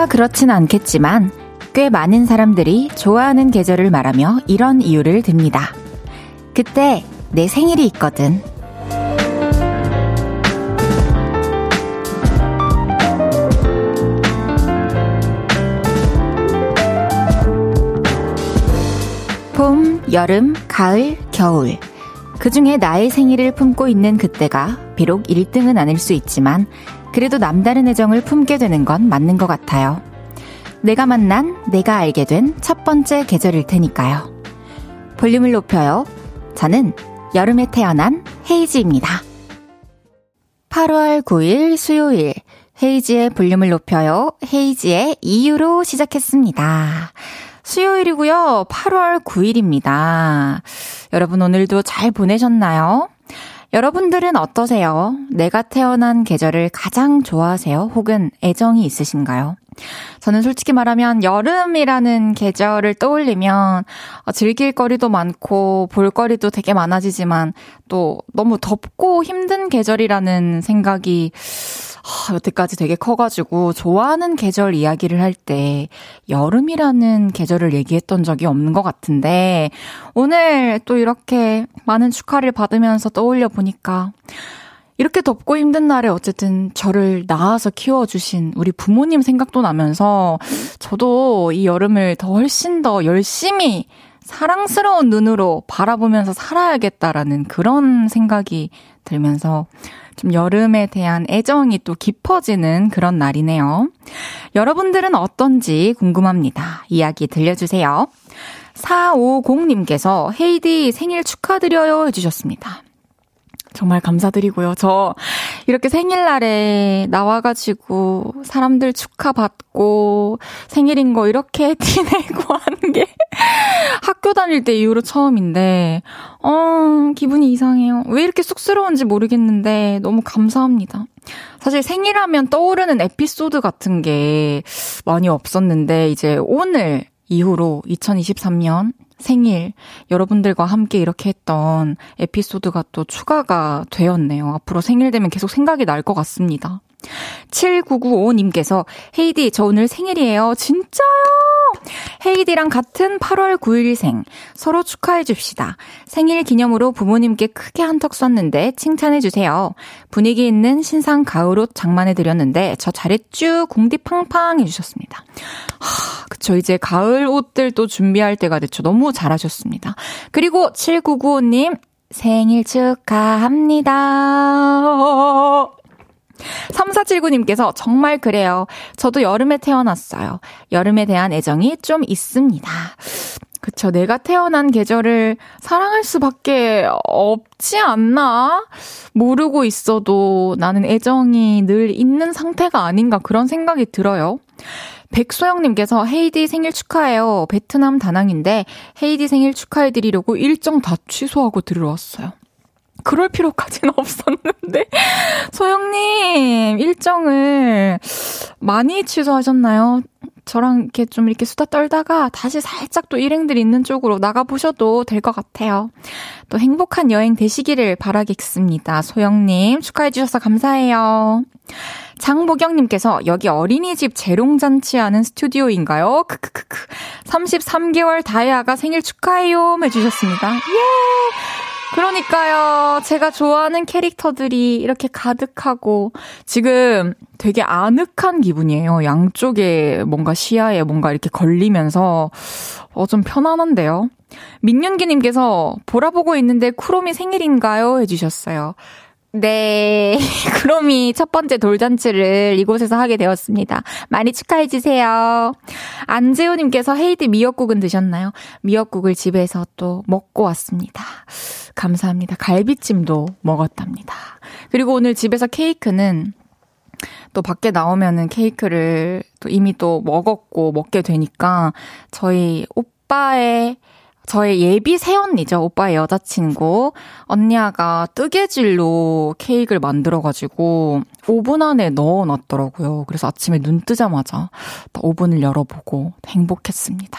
모두가 그렇진 않겠지만 꽤 많은 사람들이 좋아하는 계절을 말하며 이런 이유를 듭니다. 그때 내 생일이 있거든. 봄, 여름, 가을, 겨울. 그 중에 나의 생일을 품고 있는 그때가 비록 1등은 아닐 수 있지만 그래도 남다른 애정을 품게 되는 건 맞는 것 같아요. 내가 만난, 내가 알게 된 첫 번째 계절일 테니까요. 볼륨을 높여요. 저는 여름에 태어난 헤이지입니다. 8월 9일 수요일 헤이지의 볼륨을 높여요. 헤이지의 이유로 시작했습니다. 수요일이고요. 8월 9일입니다. 여러분 오늘도 잘 보내셨나요? 여러분들은 어떠세요? 내가 태어난 계절을 가장 좋아하세요? 혹은 애정이 있으신가요? 저는 솔직히 말하면 여름이라는 계절을 떠올리면 어, 즐길 거리도 많고 볼 거리도 되게 많아지지만 또 너무 덥고 힘든 계절이라는 생각이 하, 여태까지 되게 커가지고 좋아하는 계절 이야기를 할 때 여름이라는 계절을 얘기했던 적이 없는 것 같은데 오늘 또 이렇게 많은 축하를 받으면서 떠올려 보니까 이렇게 덥고 힘든 날에 어쨌든 저를 낳아서 키워주신 우리 부모님 생각도 나면서 저도 이 여름을 더 훨씬 더 열심히 사랑스러운 눈으로 바라보면서 살아야겠다라는 그런 생각이 들면서 좀 여름에 대한 애정이 또 깊어지는 그런 날이네요. 여러분들은 어떤지 궁금합니다. 이야기 들려주세요. 450님께서 헤이디 생일 축하드려요 해주셨습니다. 정말 감사드리고요. 저 이렇게 생일날에 나와가지고 사람들 축하받고 생일인 거 이렇게 티내고 하는 게 학교 다닐 때 이후로 처음인데, 어, 기분이 이상해요. 왜 이렇게 쑥스러운지 모르겠는데 너무 감사합니다. 사실 생일하면 떠오르는 에피소드 같은 게 많이 없었는데, 이제 오늘 이후로 2023년 생일 여러분들과 함께 이렇게 했던 에피소드가 또 추가가 되었네요. 앞으로 생일 되면 계속 생각이 날 것 같습니다. 7995님께서 헤이디 저 오늘 생일이에요. 진짜요? 헤이디랑 같은 8월 9일생 서로 축하해 줍시다. 생일 기념으로 부모님께 크게 한턱 쐈는데 칭찬해 주세요. 분위기 있는 신상 가을옷 장만해 드렸는데 저 잘했쥬 공디 팡팡 해주셨습니다. 하, 그쵸 이제 가을 옷들 또 준비할 때가 됐죠. 너무 잘하셨습니다. 그리고 7995님 생일 축하합니다. 3479님께서 정말 그래요. 저도 여름에 태어났어요. 여름에 대한 애정이 좀 있습니다. 그쵸. 내가 태어난 계절을 사랑할 수밖에 없지 않나? 모르고 있어도 나는 애정이 늘 있는 상태가 아닌가 그런 생각이 들어요. 백소영님께서 헤이디 생일 축하해요. 베트남 다낭인데 헤이디 생일 축하해드리려고 일정 다 취소하고 들어왔어요. 그럴 필요까지는 없었는데. 소영님, 일정을 많이 취소하셨나요? 저랑 이렇게 좀 이렇게 수다 떨다가 다시 살짝 또 일행들이 있는 쪽으로 나가보셔도 될 것 같아요. 또 행복한 여행 되시기를 바라겠습니다. 소영님, 축하해주셔서 감사해요. 장보경님께서 여기 어린이집 재롱잔치 하는 스튜디오인가요? 크크크크. 33개월 다이아가 생일 축하해요. 해주셨습니다. 예! 그러니까요. 제가 좋아하는 캐릭터들이 이렇게 가득하고 지금 되게 아늑한 기분이에요. 양쪽에 뭔가 시야에 뭔가 이렇게 걸리면서 어, 좀 편안한데요. 민윤기님께서 보라 보고 있는데 쿠로미 생일인가요? 해주셨어요. 네. 그럼이 첫 번째 돌잔치를 이곳에서 하게 되었습니다. 많이 축하해주세요. 안재호님께서 헤이드 미역국은 드셨나요? 미역국을 집에서 또 먹고 왔습니다. 감사합니다. 갈비찜도 먹었답니다. 그리고 오늘 집에서 케이크는 또 밖에 나오면은 케이크를 또 이미 또 먹었고 먹게 되니까 저희 오빠의 저의 예비 새언니죠. 오빠의 여자친구. 언니아가 뜨개질로 케이크를 만들어가지고 오븐 안에 넣어놨더라고요. 그래서 아침에 눈 뜨자마자 오븐을 열어보고 행복했습니다.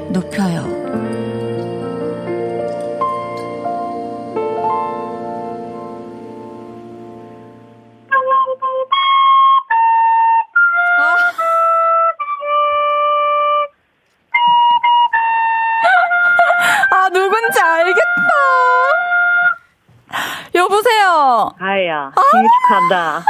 축하한다.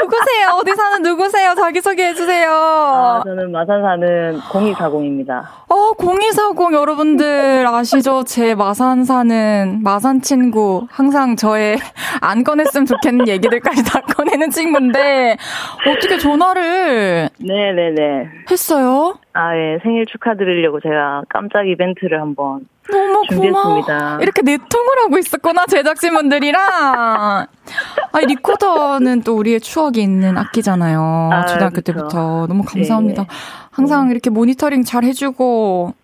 누구세요? 어디 사는 누구세요? 자기소개 해주세요. 아, 저는 마산 사는 0240입니다. 어, 0240 여러분들 아시죠? 제 마산 사는 마산 친구. 항상 저의 안 꺼냈으면 좋겠는 얘기들까지 다 꺼내는 친구인데, 어떻게 전화를. 네네네. 했어요? 아, 예. 생일 축하드리려고 제가 깜짝 이벤트를 한번 준비했습니다. 고마워. 이렇게 내통을 하고 있었구나, 제작진분들이랑. 아니, 리코더는 또 우리의 추억이 있는 악기잖아요. 아, 초등학교 그쵸. 때부터. 너무 감사합니다. 네. 항상 이렇게 모니터링 잘 해주고,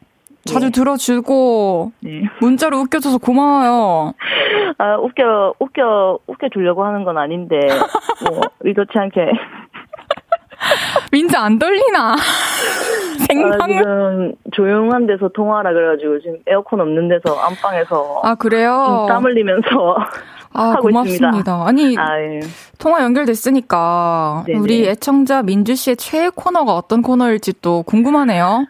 자주 네. 들어주고, 네. 문자로 웃겨줘서 고마워요. 아, 웃겨, 웃겨, 웃겨 주려고 하는 건 아닌데, 뭐, 의도치 않게. 민지 안 떨리나? 생방 아, 지금 조용한 데서 통화하라 그래가지고 지금 에어컨 없는 데서 안방에서 아 그래요? 땀 흘리면서 아 고맙습니다. 있습니다. 아니 아, 예. 통화 연결됐으니까 네네. 우리 애청자 민주 씨의 최애 코너가 어떤 코너일지 또 궁금하네요.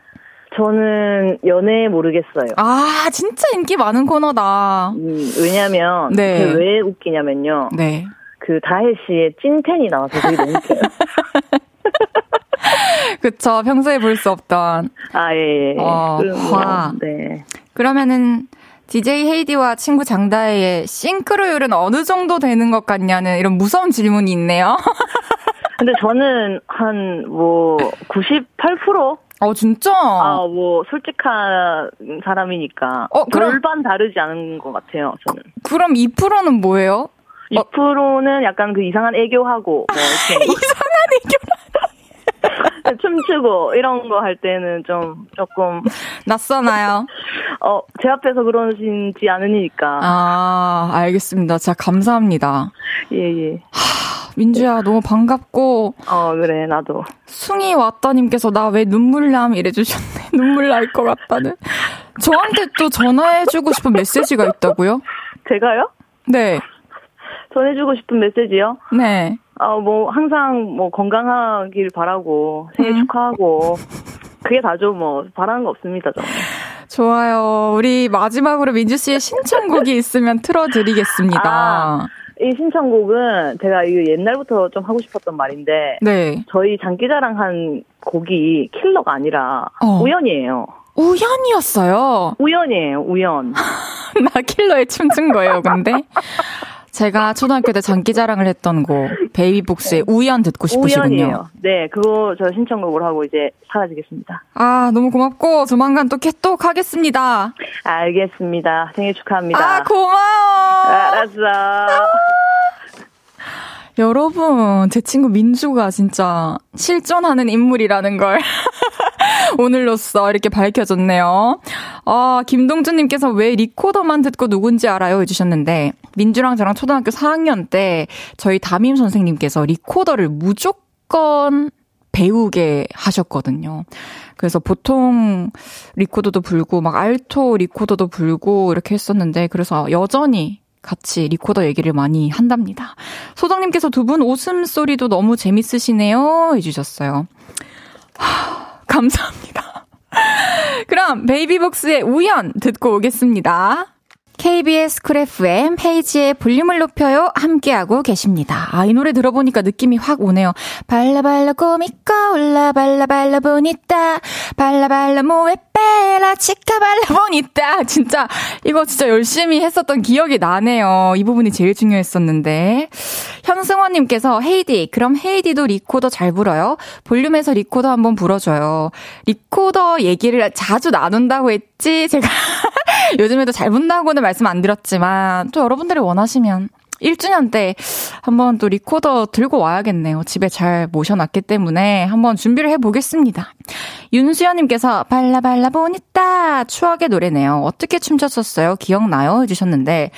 저는 연애 모르겠어요. 아, 진짜 인기 많은 코너다. 음, 왜냐면, 네. 왜 웃기냐면요. 네. 그 다혜 씨의 찐텐이 나와서 되게 너무 웃겨요. 그쵸. 평소에 볼 수 없던. 아, 예, 예. 어, 화. 네. 그러면은, DJ 헤이디와 친구 장다혜의 싱크로율은 어느 정도 되는 것 같냐는 이런 무서운 질문이 있네요. 근데 저는 한, 뭐, 98%? 어, 진짜? 아, 뭐, 솔직한 사람이니까. 어, 그럼. 절반 다르지 않은 것 같아요, 저는. 그럼 2%는 뭐예요? 2%는 약간 그 이상한 애교하고, 뭐, 이렇게. 이상한? 춤추고 이런 거 할 때는 좀 조금 낯서나요? 어, 제 앞에서 그러신지 않으니까. 아, 알겠습니다. 자, 감사합니다. 예, 예. 하, 민주야, 너무 반갑고. 어, 그래, 나도. 숭이 왔다님께서 나 왜 눈물 남 이래 주셨네. 눈물 날 것 같다는. 저한테 또 전화해주고 싶은 메시지가 있다고요? 제가요? 네. 전해주고 싶은 메시지요? 네. 어, 뭐, 항상 뭐 건강하길 바라고, 생일 음. 축하하고, 그게 다죠, 뭐, 바라는 거 없습니다, 저는. 좋아요. 우리 마지막으로 민주 씨의 신청곡이 있으면 틀어드리겠습니다. 아, 이 신청곡은 제가 이거 옛날부터 좀 하고 싶었던 말인데, 네. 저희 장기자랑 한 곡이 킬러가 아니라 어. 우연이에요. 우연이었어요? 우연이에요, 우연. 나 킬러에 춤춘 거예요, 근데? 제가 초등학교 때 장기자랑을 했던 곡 베이비복스의 네. 우연 듣고 싶으시군요. 우연이에요. 네, 그거 저 신청곡을 하고 이제 사라지겠습니다. 아, 너무 고맙고 조만간 또 캐톡 하겠습니다. 알겠습니다. 생일 축하합니다. 아, 고마워. 알았어. 여러분, 제 친구 민주가 진짜 실존하는 인물이라는 걸 오늘로써 이렇게 밝혀졌네요. 아, 김동준님께서 왜 리코더만 듣고 누군지 알아요? 해주셨는데, 민주랑 저랑 초등학교 4학년 때 저희 담임 선생님께서 리코더를 무조건 배우게 하셨거든요. 그래서 보통 리코더도 불고, 막 알토 리코더도 불고, 이렇게 했었는데, 그래서 여전히 같이 리코더 얘기를 많이 한답니다. 소장님께서 두 분 웃음소리도 너무 재밌으시네요. 해주셨어요. 하, 감사합니다. 그럼 베이비복스의 우연 듣고 오겠습니다. KBS Cool FM 헤이즈의 볼륨을 높여요 함께하고 계십니다. 아, 이 노래 들어보니까 느낌이 확 오네요. baila baila conmigo hola baila baila bonita baila baila muévela chica baila bonita 진짜 이거 진짜 열심히 했었던 기억이 나네요. 이 부분이 제일 중요했었는데 현승원님께서 헤이디 그럼 헤이디도 리코더 잘 불어요? 볼륨에서 리코더 한번 불어줘요. 리코더 얘기를 자주 나눈다고 했지 제가 요즘에도 잘 분다고는 말씀 안 드렸지만 또 여러분들이 원하시면 1주년 때 한번 또 리코더 들고 와야겠네요. 집에 잘 모셔놨기 때문에 한번 준비를 해보겠습니다. 윤수연님께서 발라발라 보니따 추억의 노래네요. 어떻게 춤췄었어요? 기억나요? 해주셨는데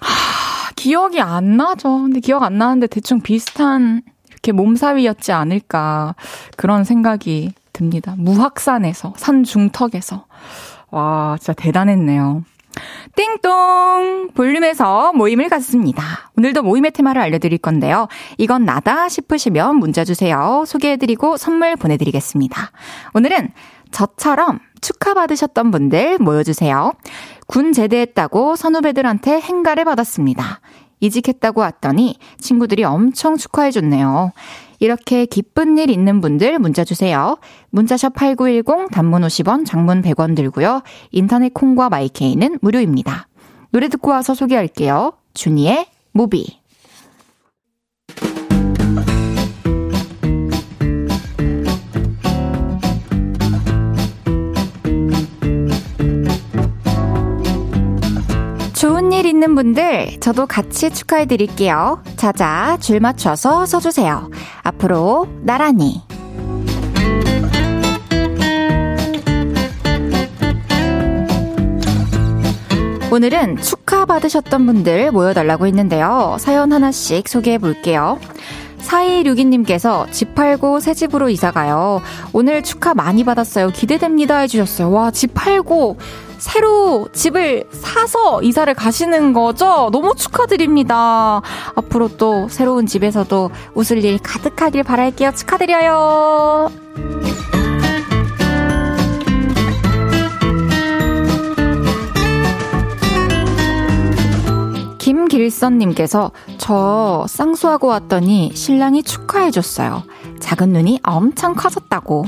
하, 기억이 안 나죠. 근데 기억 안 나는데 대충 비슷한 이렇게 몸사위였지 않을까 그런 생각이 듭니다. 무확산에서 산 중턱에서 와, 진짜 대단했네요. 띵동! 볼륨에서 모임을 갖습니다. 오늘도 모임의 테마를 알려드릴 건데요. 이건 나다 싶으시면 문자 주세요. 소개해드리고 선물 보내드리겠습니다. 오늘은 저처럼 축하받으셨던 분들 모여주세요. 군 제대했다고 선후배들한테 행가를 받았습니다. 이직했다고 왔더니 친구들이 엄청 축하해줬네요. 이렇게 기쁜 일 있는 분들 문자 주세요. 문자샵 8910 단문 50원, 장문 100원 들고요. 인터넷 콩과 마이케이는 무료입니다. 노래 듣고 와서 소개할게요. 준이의 무비. 좋은 일 있는 분들 저도 같이 축하해 드릴게요. 자자 줄 맞춰서 서주세요. 앞으로 나란히. 오늘은 축하받으셨던 분들 모여달라고 했는데요. 사연 하나씩 소개해 볼게요. 4262님께서 집 팔고 새 집으로 이사가요. 오늘 축하 많이 받았어요. 기대됩니다 해주셨어요. 와, 집 팔고 새로 집을 사서 이사를 가시는 거죠? 너무 축하드립니다. 앞으로 또 새로운 집에서도 웃을 일 가득하길 바랄게요. 축하드려요. 김길선님께서 저 쌍수하고 왔더니 신랑이 축하해줬어요. 작은 눈이 엄청 커졌다고.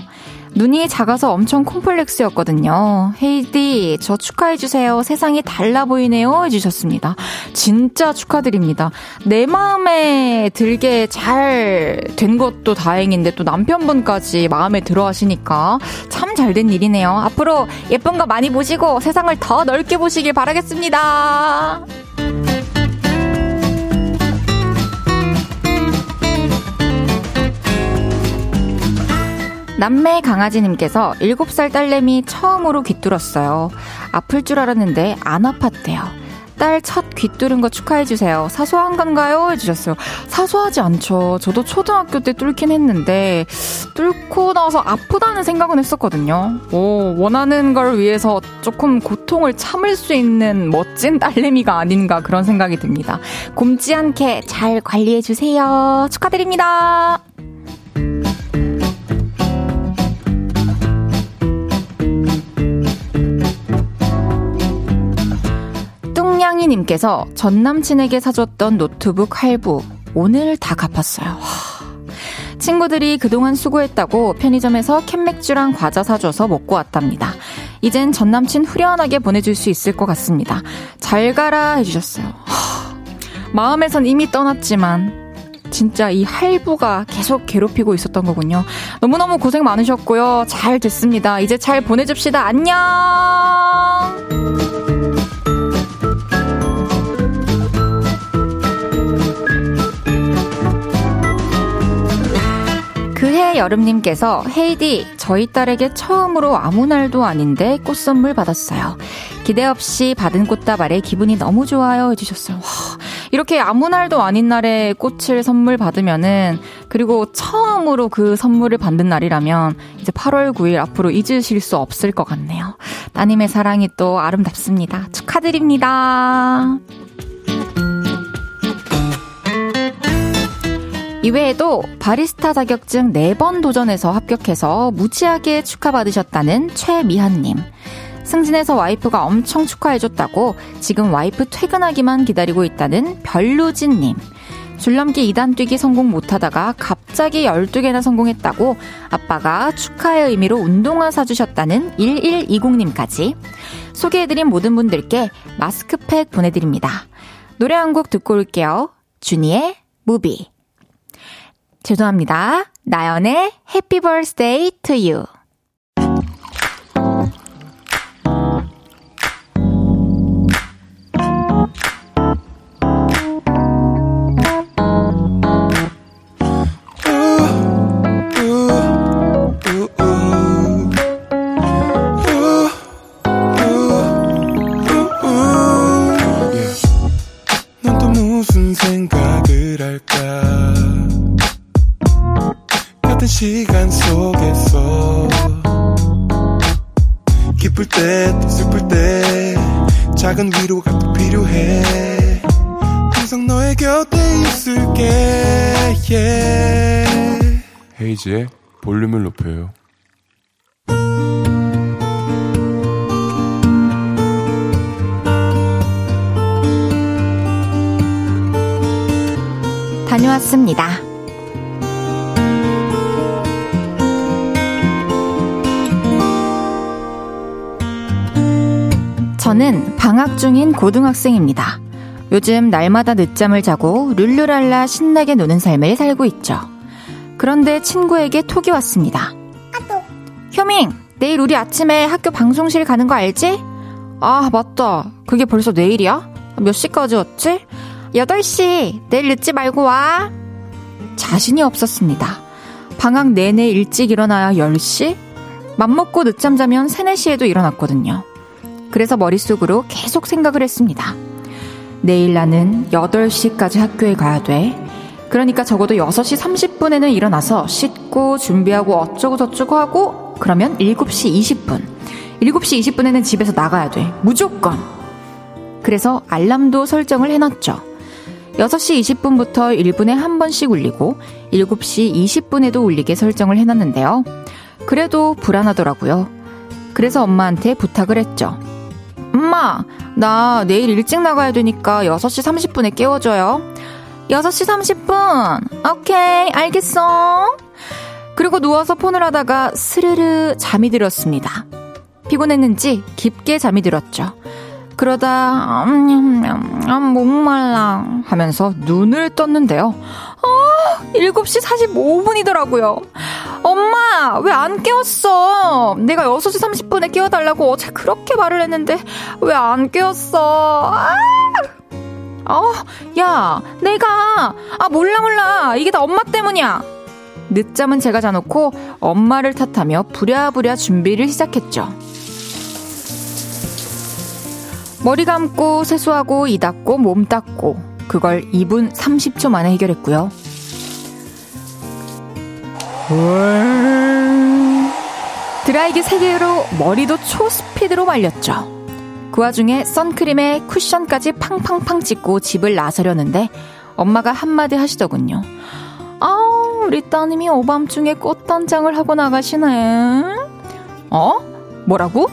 눈이 작아서 엄청 콤플렉스였거든요. 헤이디, 저 축하해주세요. 세상이 달라 보이네요. 해주셨습니다. 진짜 축하드립니다. 내 마음에 들게 잘 된 것도 다행인데 또 남편분까지 마음에 들어 하시니까 참 잘 된 일이네요. 앞으로 예쁜 거 많이 보시고 세상을 더 넓게 보시길 바라겠습니다. 남매 강아지님께서 7살 딸내미 처음으로 귀뚫었어요. 아플 줄 알았는데 안 아팠대요. 딸 첫 귀뚫은 거 축하해주세요. 사소한 건가요? 해주셨어요. 사소하지 않죠. 저도 초등학교 때 뚫긴 했는데, 뚫고 나서 아프다는 생각은 했었거든요. 오, 원하는 걸 위해서 조금 고통을 참을 수 있는 멋진 딸내미가 아닌가 그런 생각이 듭니다. 곰지 않게 잘 관리해주세요. 축하드립니다. 냥이님께서 전 남친에게 사줬던 노트북 할부 오늘 다 갚았어요. 친구들이 그동안 수고했다고 편의점에서 캔맥주랑 과자 사줘서 먹고 왔답니다. 이젠 전 남친 후련하게 보내줄 수 있을 것 같습니다. 잘 가라 해주셨어요. 마음에선 이미 떠났지만 진짜 이 할부가 계속 괴롭히고 있었던 거군요. 너무너무 고생 많으셨고요. 잘 됐습니다. 이제 잘 보내줍시다. 안녕! 여름님께서 헤이디 저희 딸에게 처음으로 아무 날도 아닌데 꽃 선물 받았어요. 기대 없이 받은 꽃다발에 기분이 너무 좋아요 해주셨어요. 와, 이렇게 아무 날도 아닌 날에 꽃을 선물 받으면은 그리고 처음으로 그 선물을 받는 날이라면 이제 8월 9일 앞으로 잊으실 수 없을 것 같네요. 따님의 사랑이 또 아름답습니다. 축하드립니다. 이외에도 바리스타 자격증 4번 도전해서 합격해서 무지하게 축하받으셨다는 최미한님. 승진해서 와이프가 엄청 축하해줬다고 지금 와이프 퇴근하기만 기다리고 있다는 별루진님. 줄넘기 2단 뛰기 성공 못하다가 갑자기 12개나 성공했다고 아빠가 축하의 의미로 운동화 사주셨다는 1120님까지 소개해드린 모든 분들께 마스크팩 보내드립니다. 노래 한 곡 듣고 올게요. 주니의 무비. 죄송합니다. 나연의 해피 버스 헤이지의 볼륨을 높여요 다녀왔습니다. 저는 방학 중인 고등학생입니다. 요즘 날마다 늦잠을 자고 룰루랄라 신나게 노는 삶을 살고 있죠. 그런데 친구에게 톡이 왔습니다. 아또. 효민, 내일 우리 아침에 학교 방송실 가는 거 알지? 아, 맞다. 그게 벌써 내일이야? 몇 시까지였지? 8시. 내일 늦지 말고 와. 자신이 없었습니다. 방학 내내 일찍 일어나야 10시? 맘먹고 늦잠 자면 3, 4시에도 일어났거든요. 그래서 머릿속으로 계속 생각을 했습니다. 내일 나는 8시까지 학교에 가야 돼. 그러니까 적어도 6시 30분에는 일어나서 씻고 준비하고 어쩌고 저쩌고 하고 그러면 7시 20분. 7시 20분에는 집에서 나가야 돼. 무조건. 그래서 알람도 설정을 해놨죠. 6시 20분부터 1분에 한 번씩 울리고 7시 20분에도 울리게 설정을 해놨는데요. 그래도 불안하더라고요. 그래서 엄마한테 부탁을 했죠. 엄마, 나 내일 일찍 나가야 되니까 6시 30분에 깨워줘요. 6시 30분. 오케이, 알겠어. 그리고 누워서 폰을 하다가 스르르 잠이 들었습니다. 피곤했는지 깊게 잠이 들었죠. 그러다 음, 음, 음, 음 목말라 하면서 눈을 떴는데요. 아, 7시 45분이더라고요. 엄마, 왜 안 깨웠어? 내가 6시 30분에 깨워달라고 어제 그렇게 말을 했는데, 왜 안 깨웠어? 아! 어, 야, 내가, 아, 몰라, 몰라. 이게 다 엄마 때문이야. 늦잠은 제가 자놓고 엄마를 탓하며 부랴부랴 준비를 시작했죠. 머리 감고 세수하고 이 닦고 몸 닦고 그걸 2분 30초 만에 해결했고요. 드라이기 3개로 머리도 초스피드로 말렸죠. 그 와중에 선크림에 쿠션까지 팡팡팡 찍고 집을 나서려는데 엄마가 한마디 하시더군요. 아, 우리 따님이 오밤중에 꽃단장을 하고 나가시네. 어? 뭐라고?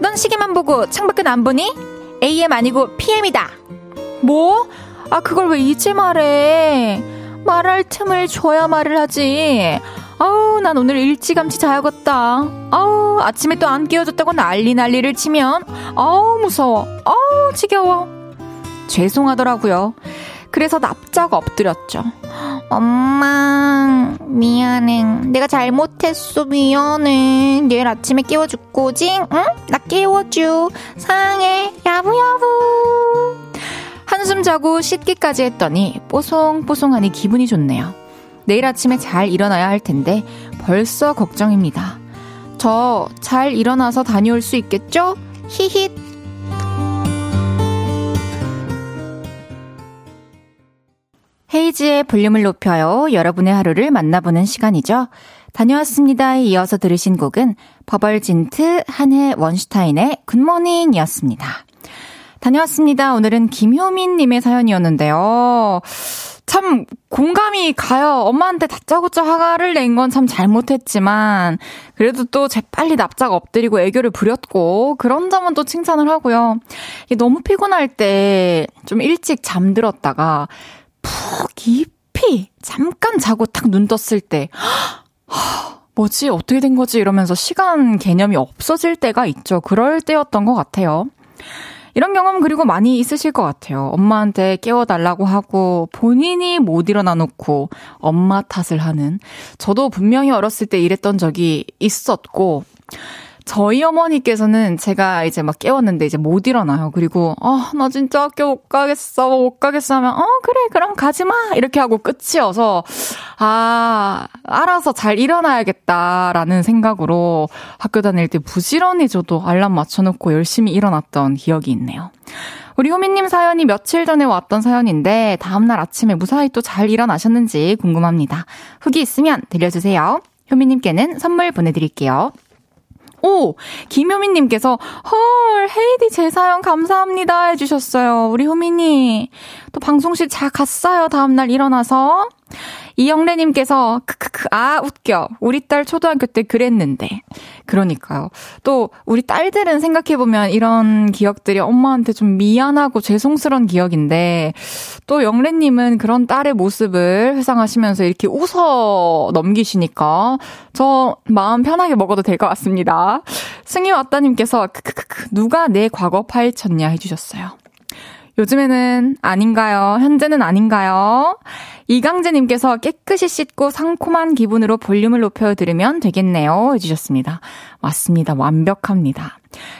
넌 시계만 보고 창밖은 안 보니? AM 아니고 PM이다. 뭐? 아, 그걸 왜 이제 말해? 말할 틈을 줘야 말을 하지. 아우, 난 오늘 일찌감치 자야겠다. 아우, 아침에 또 안 깨워줬다고 난리 난리를 치면, 아우, 무서워. 아우, 지겨워. 죄송하더라고요. 그래서 납작 엎드렸죠. 엄마, 미안해. 내가 잘못했어, 미안해. 내일 아침에 깨워줄 거지? 응? 나 깨워줘. 사랑해. 야부야부. 한숨 자고 씻기까지 했더니 뽀송뽀송하니 기분이 좋네요. 내일 아침에 잘 일어나야 할 텐데 벌써 걱정입니다. 저 잘 일어나서 다녀올 수 있겠죠? 히힛. 헤이지의 볼륨을 높여요. 여러분의 하루를 만나보는 시간이죠. 다녀왔습니다에 이어서 들으신 곡은 버벌진트 한해 원슈타인의 굿모닝이었습니다. 다녀왔습니다. 오늘은 김효민님의 사연이었는데요. 참 공감이 가요. 엄마한테 다짜고짜 화를 낸 건 참 잘못했지만 그래도 또 재빨리 납작 엎드리고 애교를 부렸고 그런 점은 또 칭찬을 하고요. 너무 피곤할 때 좀 일찍 잠들었다가 푹 깊이 잠깐 자고 탁눈 떴을 때 뭐지 어떻게 된 거지 이러면서 시간 개념이 없어질 때가 있죠. 그럴 때였던 것 같아요. 이런 경험 그리고 많이 있으실 것 같아요. 엄마한테 깨워달라고 하고 본인이 못 일어나 놓고 엄마 탓을 하는. 저도 분명히 어렸을 때 이랬던 적이 있었고, 저희 어머니께서는 제가 이제 막 깨웠는데 이제 못 일어나요. 그리고, 아, 나 진짜 학교 못 가겠어, 못 가겠어 하면, 어, 그래, 그럼 가지 마! 이렇게 하고 끝이어서, 아, 알아서 잘 일어나야겠다라는 생각으로 학교 다닐 때 부지런히 저도 알람 맞춰 놓고 열심히 일어났던 기억이 있네요. 우리 호미님 사연이 며칠 전에 왔던 사연인데, 다음날 아침에 무사히 또 잘 일어나셨는지 궁금합니다. 후기 있으면 들려주세요. 효미님께는 선물 보내드릴게요. 오! 김효민님께서, 헐, 헤이디 제 사연 감사합니다 해주셨어요. 우리 효민이. 또 방송실 잘 갔어요. 다음날 일어나서. 이영래님께서 크크크 아 웃겨 우리 딸 초등학교 때 그랬는데 그러니까요 또 우리 딸들은 생각해 보면 이런 기억들이 엄마한테 좀 미안하고 죄송스러운 기억인데 또 영래님은 그런 딸의 모습을 회상하시면서 이렇게 웃어 넘기시니까 저 마음 편하게 먹어도 될 것 같습니다 승희 왔다님께서 크크크 누가 내 과거 파헤쳤냐 해주셨어요. 요즘에는 아닌가요? 현재는 아닌가요? 이강재님께서 깨끗이 씻고 상콤한 기분으로 볼륨을 높여 들으면 되겠네요. 해주셨습니다. 맞습니다. 완벽합니다.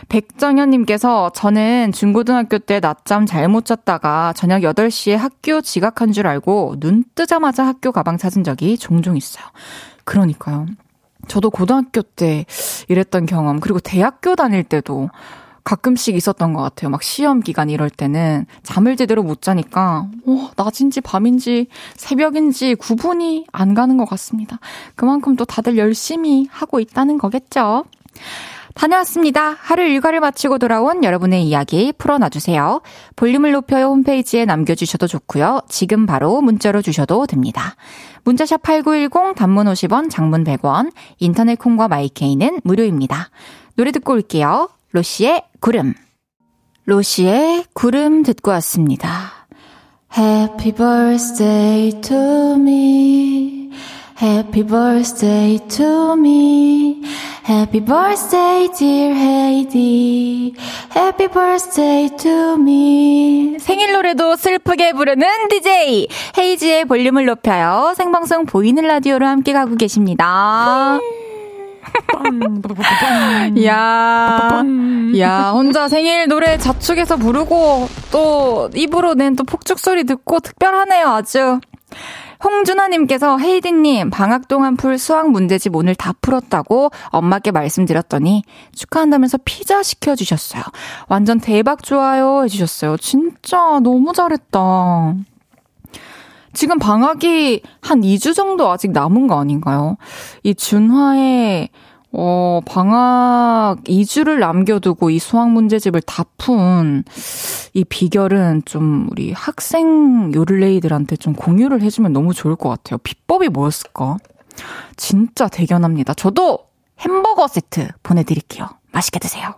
백정현님께서 저는 중고등학교 때 낮잠 잘못 잤다가 저녁 8시에 학교 지각한 줄 알고 눈 뜨자마자 학교 가방 찾은 적이 종종 있어요. 그러니까요. 저도 고등학교 때 이랬던 경험, 그리고 대학교 다닐 때도 가끔씩 있었던 것 같아요. 막 시험 기간 이럴 때는 잠을 제대로 못 자니까, 어, 낮인지 밤인지 새벽인지 구분이 안 가는 것 같습니다. 그만큼 또 다들 열심히 하고 있다는 거겠죠? 다녀왔습니다. 하루 일과를 마치고 돌아온 여러분의 이야기 풀어놔주세요. 볼륨을 높여요 홈페이지에 남겨주셔도 좋고요. 지금 바로 문자로 주셔도 됩니다. 문자샵 8910 단문 50원, 장문 100원, 인터넷 콩과 마이케이는 무료입니다. 노래 듣고 올게요. 로시의 구름. 로시의 구름 듣고 왔습니다. Happy birthday to me. Happy birthday to me. Happy birthday, dear Heidi. Happy birthday to me. 생일 노래도 슬프게 부르는 DJ. 헤이지의 볼륨을 높여요. 생방송 보이는 라디오로 함께 가고 계십니다. 야, 야, 혼자 생일 노래 자축해서 부르고 또 입으로 낸 또 폭죽 소리 듣고 특별하네요, 아주. 홍준아님께서 헤이디님 방학 동안 풀 수학 문제집 오늘 다 풀었다고 엄마께 말씀드렸더니 축하한다면서 피자 시켜주셨어요. 완전 대박 좋아요 해주셨어요. 진짜 너무 잘했다. 지금 방학이 한 2주 정도 아직 남은 거 아닌가요? 이 준화의 어, 방학 2주를 남겨두고 이 수학 문제집을 다 푼 이 비결은 좀 우리 학생 요를레이들한테 좀 공유를 해주면 너무 좋을 것 같아요. 비법이 뭐였을까? 진짜 대견합니다. 저도 햄버거 세트 보내드릴게요. 맛있게 드세요.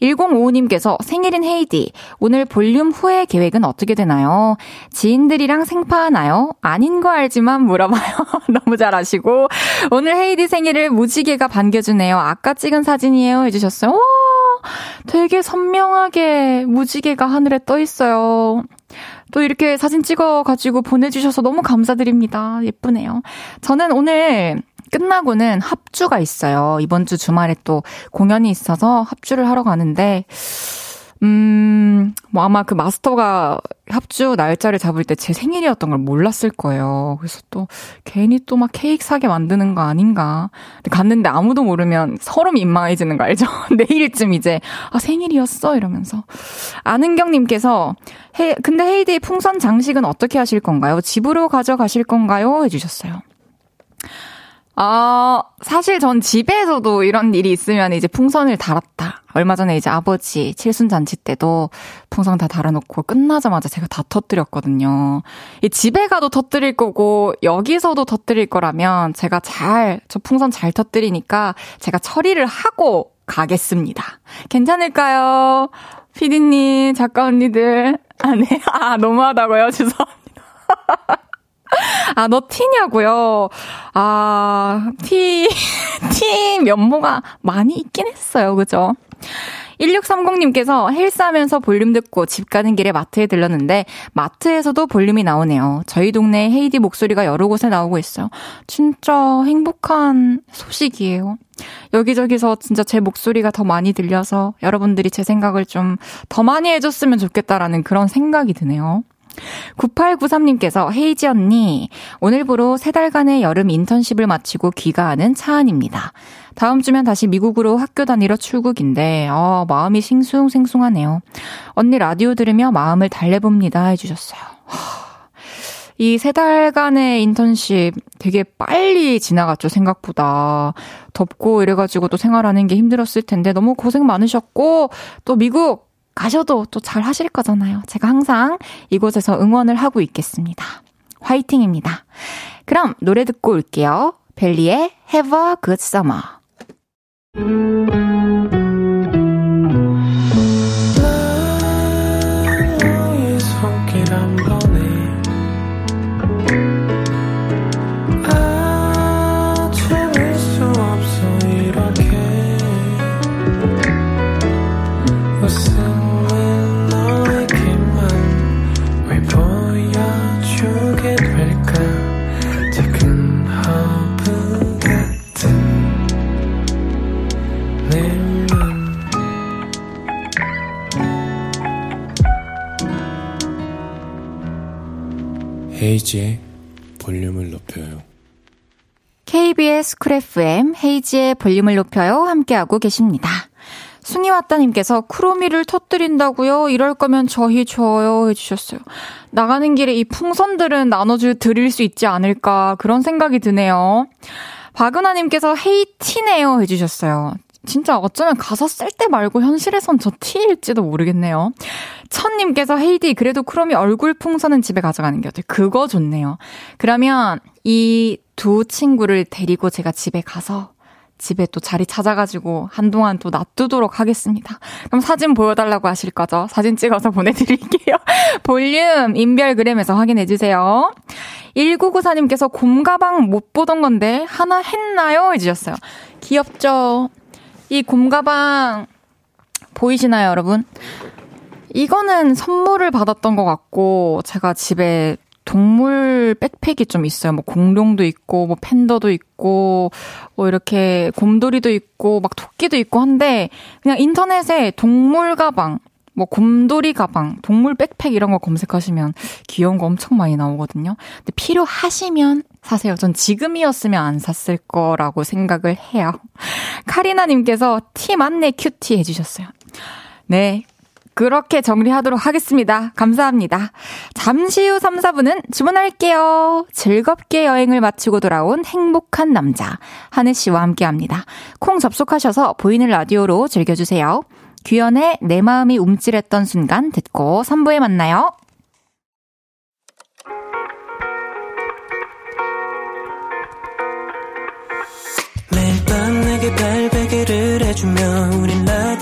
1055님께서 생일인 헤이디, 오늘 볼륨 후에 계획은 어떻게 되나요? 지인들이랑 생파하나요? 아닌 거 알지만 물어봐요. 너무 잘 아시고. 오늘 헤이디 생일을 무지개가 반겨주네요. 아까 찍은 사진이에요. 해주셨어요. 와, 되게 선명하게 무지개가 하늘에 떠 있어요. 또 이렇게 사진 찍어가지고 보내주셔서 너무 감사드립니다. 예쁘네요. 저는 오늘 끝나고는 합주가 있어요. 이번 주 주말에 또 공연이 있어서 합주를 하러 가는데, 음, 뭐 아마 그 마스터가 합주 날짜를 잡을 때 제 생일이었던 걸 몰랐을 거예요. 그래서 또 괜히 또 막 케이크 사게 만드는 거 아닌가. 갔는데 아무도 모르면 서로 민망해지는 거 알죠? 내일쯤 이제, 아, 생일이었어? 이러면서. 아는경님께서, 해, 근데 헤이디 풍선 장식은 어떻게 하실 건가요? 집으로 가져가실 건가요? 해주셨어요. 아, 사실 전 집에서도 이런 일이 있으면 이제 풍선을 달았다. 얼마 전에 이제 아버지 칠순잔치 때도 풍선 다 달아놓고 끝나자마자 제가 다 터뜨렸거든요. 이 집에 가도 터뜨릴 거고 여기서도 터뜨릴 거라면 제가 잘, 저 풍선 잘 터뜨리니까 제가 처리를 하고 가겠습니다. 괜찮을까요? 피디님, 작가 언니들. 아, 네. 아, 너무하다고요? 죄송합니다. 아, 너 티냐고요? 아, 티, 티 면모가 많이 있긴 했어요. 그죠? 1630님께서 헬스하면서 볼륨 듣고 집 가는 길에 마트에 들렀는데 마트에서도 볼륨이 나오네요. 저희 동네에 헤이디 목소리가 여러 곳에 나오고 있어요. 진짜 행복한 소식이에요. 여기저기서 진짜 제 목소리가 더 많이 들려서 여러분들이 제 생각을 좀 더 많이 해줬으면 좋겠다라는 그런 생각이 드네요. 9893님께서 헤이지 언니, 오늘부로 세 달간의 여름 인턴십을 마치고 귀가하는 차안입니다. 다음 주면 다시 미국으로 학교 다니러 출국인데, 어, 마음이 싱숭생숭하네요. 언니 라디오 들으며 마음을 달래봅니다. 해주셨어요. 이 세 달간의 인턴십 되게 빨리 지나갔죠, 생각보다. 덥고 이래가지고 또 생활하는 게 힘들었을 텐데 너무 고생 많으셨고, 또 미국 가셔도 또 잘 하실 거잖아요. 제가 항상 이곳에서 응원을 하고 있겠습니다. 화이팅입니다. 그럼 노래 듣고 올게요. 벨리의 Have a Good Summer. FM 헤이지의 볼륨을 높여요. 함께하고 계십니다. 숭이왔다님께서 크로미를 터뜨린다고요? 이럴 거면 저희 줘요 해주셨어요. 나가는 길에 이 풍선들은 나눠줄 드릴 수 있지 않을까 그런 생각이 드네요. 박은하님께서 헤이티네요 해주셨어요. 진짜 어쩌면 가사 쓸 때 말고 현실에선 저 티일지도 모르겠네요. 천님께서 헤이디 그래도 크롬이 얼굴 풍선은 집에 가져가는 게 어때요? 그거 좋네요. 그러면 이 두 친구를 데리고 제가 집에 가서 집에 또 자리 찾아가지고 한동안 또 놔두도록 하겠습니다. 그럼 사진 보여달라고 하실 거죠? 사진 찍어서 보내드릴게요. 볼륨 인별그램에서 확인해주세요. 1994님께서 곰가방 못 보던 건데 하나 했나요? 해주셨어요. 귀엽죠? 이 곰가방 보이시나요, 여러분? 이거는 선물을 받았던 것 같고, 제가 집에 동물 백팩이 좀 있어요. 뭐 공룡도 있고, 뭐 팬더도 있고, 뭐 이렇게 곰돌이도 있고, 막 토끼도 있고 한데, 그냥 인터넷에 동물 가방, 뭐 곰돌이 가방, 동물 백팩 이런 거 검색하시면 귀여운 거 엄청 많이 나오거든요. 근데 필요하시면 사세요. 전 지금이었으면 안 샀을 거라고 생각을 해요. 카리나님께서 티 맞네 큐티 해주셨어요. 네. 그렇게 정리하도록 하겠습니다. 감사합니다. 잠시 후 3, 4분은 주문할게요. 즐겁게 여행을 마치고 돌아온 행복한 남자, 한혜 씨와 함께 합니다. 콩 접속하셔서 보이는 라디오로 즐겨주세요. 규현의 내 마음이 움찔했던 순간 듣고 3부에 만나요. 매일 밤 내게 발베개를 해주며 우린 매일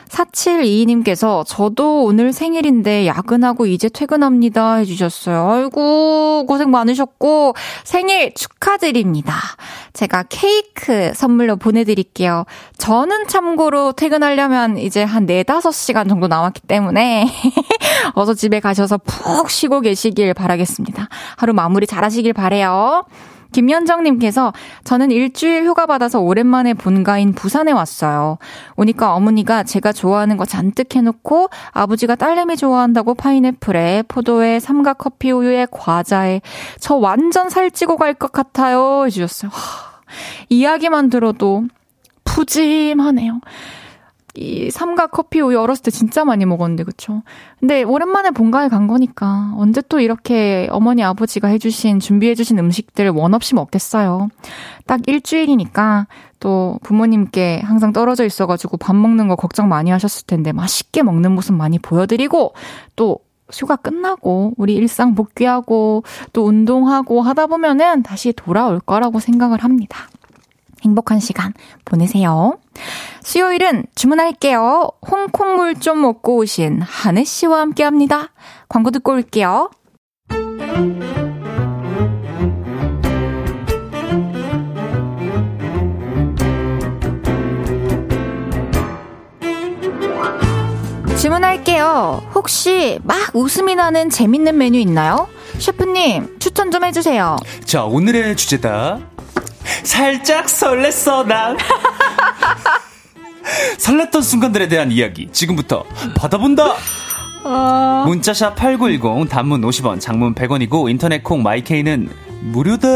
4722님께서 저도 오늘 생일인데 야근하고 이제 퇴근합니다 해주셨어요. 아이고 고생 많으셨고 생일 축하드립니다. 제가 케이크 선물로 보내드릴게요. 저는 참고로 퇴근하려면 이제 한 4, 5시간 정도 남았기 때문에 어서 집에 가셔서 푹 쉬고 계시길 바라겠습니다. 하루 마무리 잘 하시길 바래요. 김현정님께서 저는 일주일 휴가 받아서 오랜만에 본가인 부산에 왔어요. 오니까 어머니가 제가 좋아하는 거 잔뜩 해놓고 아버지가 딸내미 좋아한다고 파인애플에 포도에 삼각 커피 우유에 과자에 저 완전 살찌고 갈 것 같아요 해주셨어요. 하, 이야기만 들어도 푸짐하네요. 이 삼각 커피 우유 어렸을 때 진짜 많이 먹었는데 그쵸? 근데 오랜만에 본가에 간 거니까 언제 또 이렇게 어머니 아버지가 해주신 준비해주신 음식들 원 없이 먹겠어요. 딱 일주일이니까 또 부모님께 항상 떨어져 있어가지고 밥 먹는 거 걱정 많이 하셨을 텐데 맛있게 먹는 모습 많이 보여드리고 또 휴가 끝나고 우리 일상 복귀하고 또 운동하고 하다 보면은 다시 돌아올 거라고 생각을 합니다. 행복한 시간 보내세요. 수요일은 주문할게요. 홍콩물 좀 먹고 오신 한혜 씨와 함께 합니다. 광고 듣고 올게요. 주문할게요. 혹시 막 웃음이 나는 재밌는 메뉴 있나요? 셰프님, 추천 좀 해주세요. 자, 오늘의 주제다. 살짝 설렜어, 난. 설렜던 순간들에 대한 이야기 지금부터 받아본다. 어... 문자샵 8910 단문 50원, 장문 100원이고 인터넷 콩 마이케이는 무료다.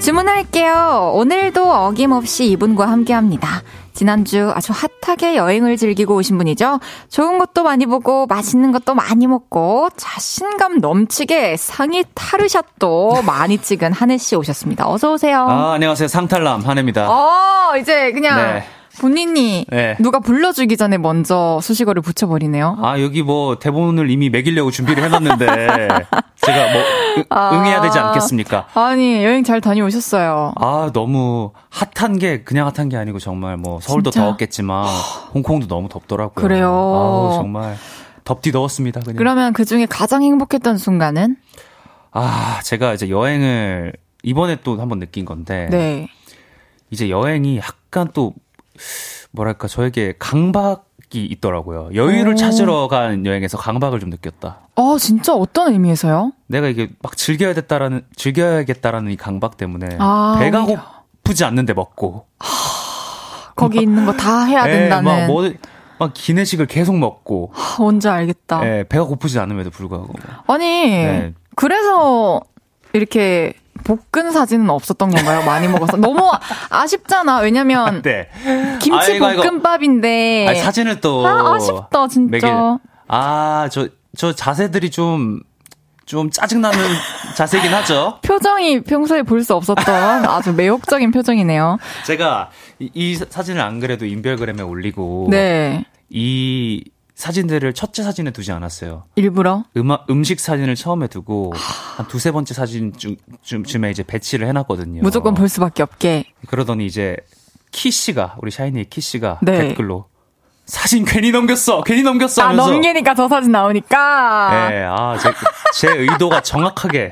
주문할게요. 오늘도 어김없이 이분과 함께 합니다. 지난주 아주 핫하게 여행을 즐기고 오신 분이죠. 좋은 것도 많이 보고 맛있는 것도 많이 먹고 자신감 넘치게 상의 타르샷도 많이 찍은 한혜 씨 오셨습니다. 어서 오세요. 아, 안녕하세요. 상탈남 한혜입니다. 어, 이제 그냥 네. 본인이 네. 누가 불러주기 전에 먼저 수식어를 붙여버리네요. 아 여기 뭐 대본을 이미 매기려고 준비를 해놨는데 제가 뭐 아, 응해야 되지 않겠습니까? 아니 여행 잘 다녀오셨어요. 아 너무 핫한 게 그냥 핫한 게 아니고 정말 뭐 서울도 진짜? 더웠겠지만 홍콩도 너무 덥더라고요. 그래요. 아우 정말 덥디 더웠습니다. 그냥. 그러면 그 중에 가장 행복했던 순간은? 아 제가 이제 여행을 이번에 또 한번 느낀 건데. 네. 이제 여행이 약간 또 뭐랄까 저에게 강박이 있더라고요. 여유를 오. 찾으러 간 여행에서 강박을 좀 느꼈다. 아 진짜 어떤 의미에서요? 내가 이게 막 즐겨야 겠다라는 즐겨야겠다라는 이 강박 때문에 아, 배가. 고프지 않는데 먹고 하, 거기 있는 거 다 해야 네, 된다는. 막 뭐, 막 기내식을 계속 먹고. 하, 뭔지 알겠다. 네, 배가 고프지 않음에도 불구하고. 아니 네. 그래서 이렇게 볶은 사진은 없었던 건가요? 많이 먹어서 너무 아쉽잖아. 왜냐면 네. 김치 아이고, 볶음밥인데 아니, 사진을 또 아, 아쉽다 진짜. 아저저 저 자세들이 좀 좀 짜증나는 자세긴 하죠. 표정이 평소에 볼 수 없었던 아주 매혹적인 표정이네요. 제가 이, 이, 사진을 안 그래도 인별그램에 올리고 네. 이 사진들을 첫째 사진에 두지 않았어요. 일부러? 음악, 음식 사진을 처음에 두고 한 두세 번째 사진 중, 쯤에 이제 배치를 해놨거든요. 무조건 볼 수밖에 없게. 그러더니 이제 키 씨가, 우리 샤이니의 키 씨가 네. 댓글로 사진 괜히 넘겼어! 괜히 넘겼어! 아, 하면서. 넘기니까 저 사진 나오니까? 네, 아, 제, 제 의도가 정확하게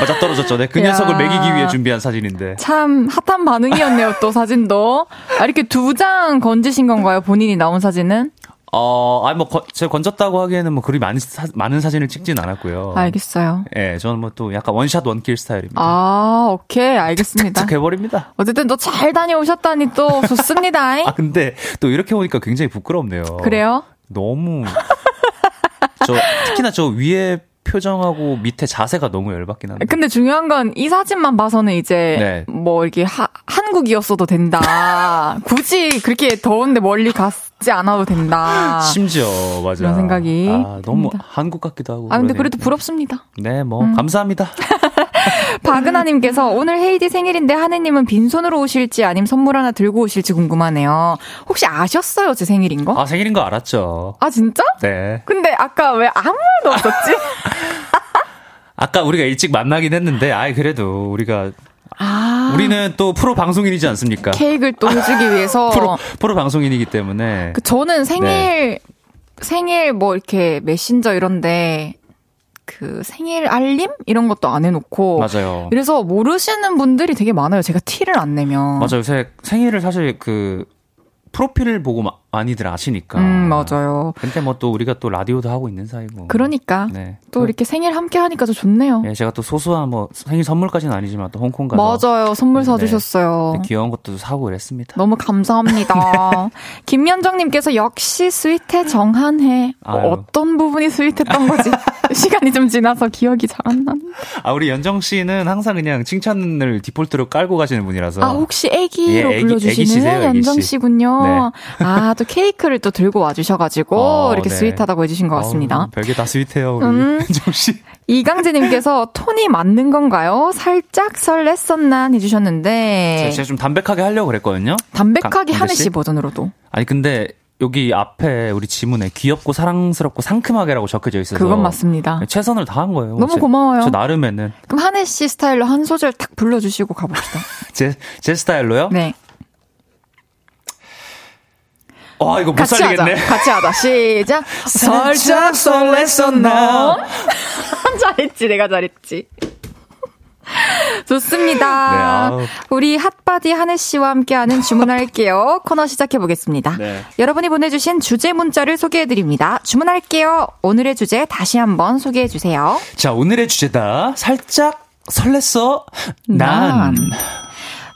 맞아 떨어졌죠. 네, 그 녀석을 매기기 위해 준비한 사진인데. 참 핫한 반응이었네요, 또 사진도. 아, 이렇게 두 장 건지신 건가요? 본인이 나온 사진은? 어, 아니, 뭐, 거, 제가 건졌다고 하기에는 뭐, 그리 많은, 사, 많은 사진을 찍진 않았고요. 알겠어요. 예, 네, 저는 뭐 또 약간 원샷 원킬 스타일입니다. 아, 오케이, 알겠습니다. 해버립니다. 어쨌든 또 잘 다녀오셨다니 또 좋습니다. 아, 근데 또 이렇게 오니까 굉장히 부끄럽네요. 그래요? 너무. 저, 특히나 저 위에 표정하고 밑에 자세가 너무 열받긴 한데. 근데 중요한 건 이 사진만 봐서는 이제 네. 뭐 이렇게 하, 한국이었어도 된다. 굳이 그렇게 더운데 멀리 갔지 않아도 된다. 심지어 맞아. 그런 생각이 아, 너무 듭니다. 한국 같기도 하고. 아 근데 그래도 부럽습니다. 네, 뭐 음. 감사합니다. 박은하님께서 오늘 헤이디 생일인데 하느님은 빈손으로 오실지 아니면 선물 하나 들고 오실지 궁금하네요. 혹시 아셨어요 제 생일인 거? 아 생일인 거 알았죠. 아 진짜? 네. 근데 아까 왜 아무 말도 없었지? 아까 우리가 일찍 만나긴 했는데, 아이, 그래도 우리가. 아. 우리는 또 프로 방송인이지 않습니까? 케이크를 또 해주기 위해서. 프로, 프로 방송인이기 때문에. 그 저는 생일, 네. 생일 뭐 이렇게 메신저 이런데, 그 생일 알림 이런 것도 안 해놓고 맞아요. 그래서 모르시는 분들이 되게 많아요. 제가 티를 안 내면 맞아요. 요새 생일을 사실 그 프로필을 보고 막 많이들 아시니까. 음, 맞아요. 근데 뭐 또 우리가 또 라디오도 하고 있는 사이고. 그러니까. 네. 또 이렇게 생일 함께 하니까 더 좋네요. 네, 제가 또 소소한 뭐 생일 선물까지는 아니지만 또 홍콩 가서 맞아요. 선물 사 주셨어요. 네, 귀여운 것도 사고 그랬습니다. 너무 감사합니다. 네. 김연정 님께서 역시 스윗해 정한해. 어, 어떤 부분이 sweet했던 거지? 시간이 좀 지나서 기억이 잘 안 나는데. 아, 우리 연정 씨는 항상 그냥 칭찬을 디폴트로 깔고 가시는 분이라서. 아, 혹시 애기로 예, 불러 주시는 연정 씨군요. 네. 아, 또 케이크를 또 들고 와 주셔 가지고 어, 이렇게 네. sweet하다고 해 주신 것 같습니다. 어, 별게 다 스윗해요, 우리 음, 연정 씨. 이강재님께서 톤이 맞는 건가요? 살짝 설렜었나 해주셨는데. 제가 좀 담백하게 하려고 그랬거든요. 담백하게 하는 씨 버전으로도. 아니, 근데 여기 앞에 우리 지문에 귀엽고 사랑스럽고 상큼하게라고 적혀져 있어서 그건 맞습니다. 네, 최선을 다한 거예요. 너무 제, 고마워요. 저 나름에는. 그럼 한혜 씨 스타일로 한 소절 탁 불러주시고 가봅시다. 제, 제 스타일로요? 네. 와, 어, 이거 못 같이 살리겠네. 하자. 같이 하자. 시작. 살짝 설렜었나? 잘했지, 내가 잘했지. 좋습니다. 네, 우리 핫바디 한혜 씨와 함께하는 주문할게요. 코너 시작해 보겠습니다. 네. 여러분이 보내주신 주제 문자를 소개해 드립니다. 주문할게요. 오늘의 주제 다시 한번 소개해 주세요. 자, 오늘의 주제다. 살짝 설렜어. 난. 난.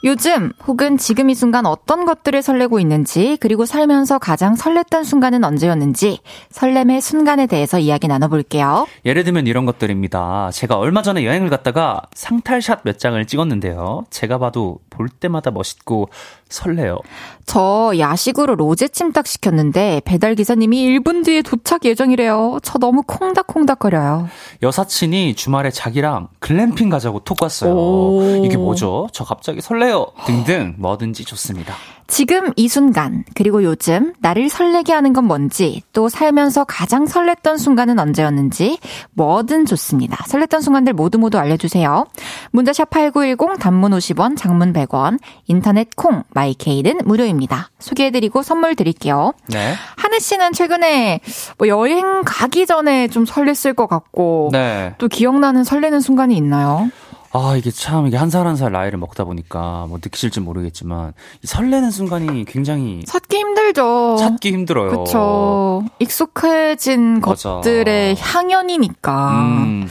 요즘 혹은 지금 이 순간 어떤 것들을 설레고 있는지 그리고 살면서 가장 설렜던 순간은 언제였는지 설렘의 순간에 대해서 이야기 나눠볼게요. 예를 들면 이런 것들입니다. 제가 얼마 전에 여행을 갔다가 상탈샷 몇 장을 찍었는데요. 제가 봐도 볼 때마다 멋있고 설레요. 저 야식으로 로제 찜닭 시켰는데 배달 기사님이 1분 뒤에 도착 예정이래요. 저 너무 콩닥콩닥거려요. 여사친이 주말에 자기랑 글램핑 가자고 톡 왔어요. 이게 뭐죠? 저 갑자기 설레요. 등등 뭐든지 좋습니다. 지금 이 순간, 그리고 요즘 나를 설레게 하는 건 뭔지, 또 살면서 가장 설렜던 순간은 언제였는지, 뭐든 좋습니다. 설렜던 순간들 모두 모두 알려주세요. 문자샵 8910, 단문 50원, 장문 100원, 인터넷 콩, 마이케이는 무료입니다. 소개해드리고 선물 드릴게요. 네. 하늘 씨는 최근에 뭐 여행 가기 전에 좀 설렜을 것 같고, 네. 또 기억나는 설레는 순간이 있나요? 아, 이게 참, 이게 한 살 한 살 나이를 먹다 보니까, 뭐, 느끼실지 모르겠지만, 설레는 순간이 굉장히. 찾기 힘들죠. 찾기 힘들어요. 그쵸. 익숙해진 맞아. 것들의 향연이니까. 음.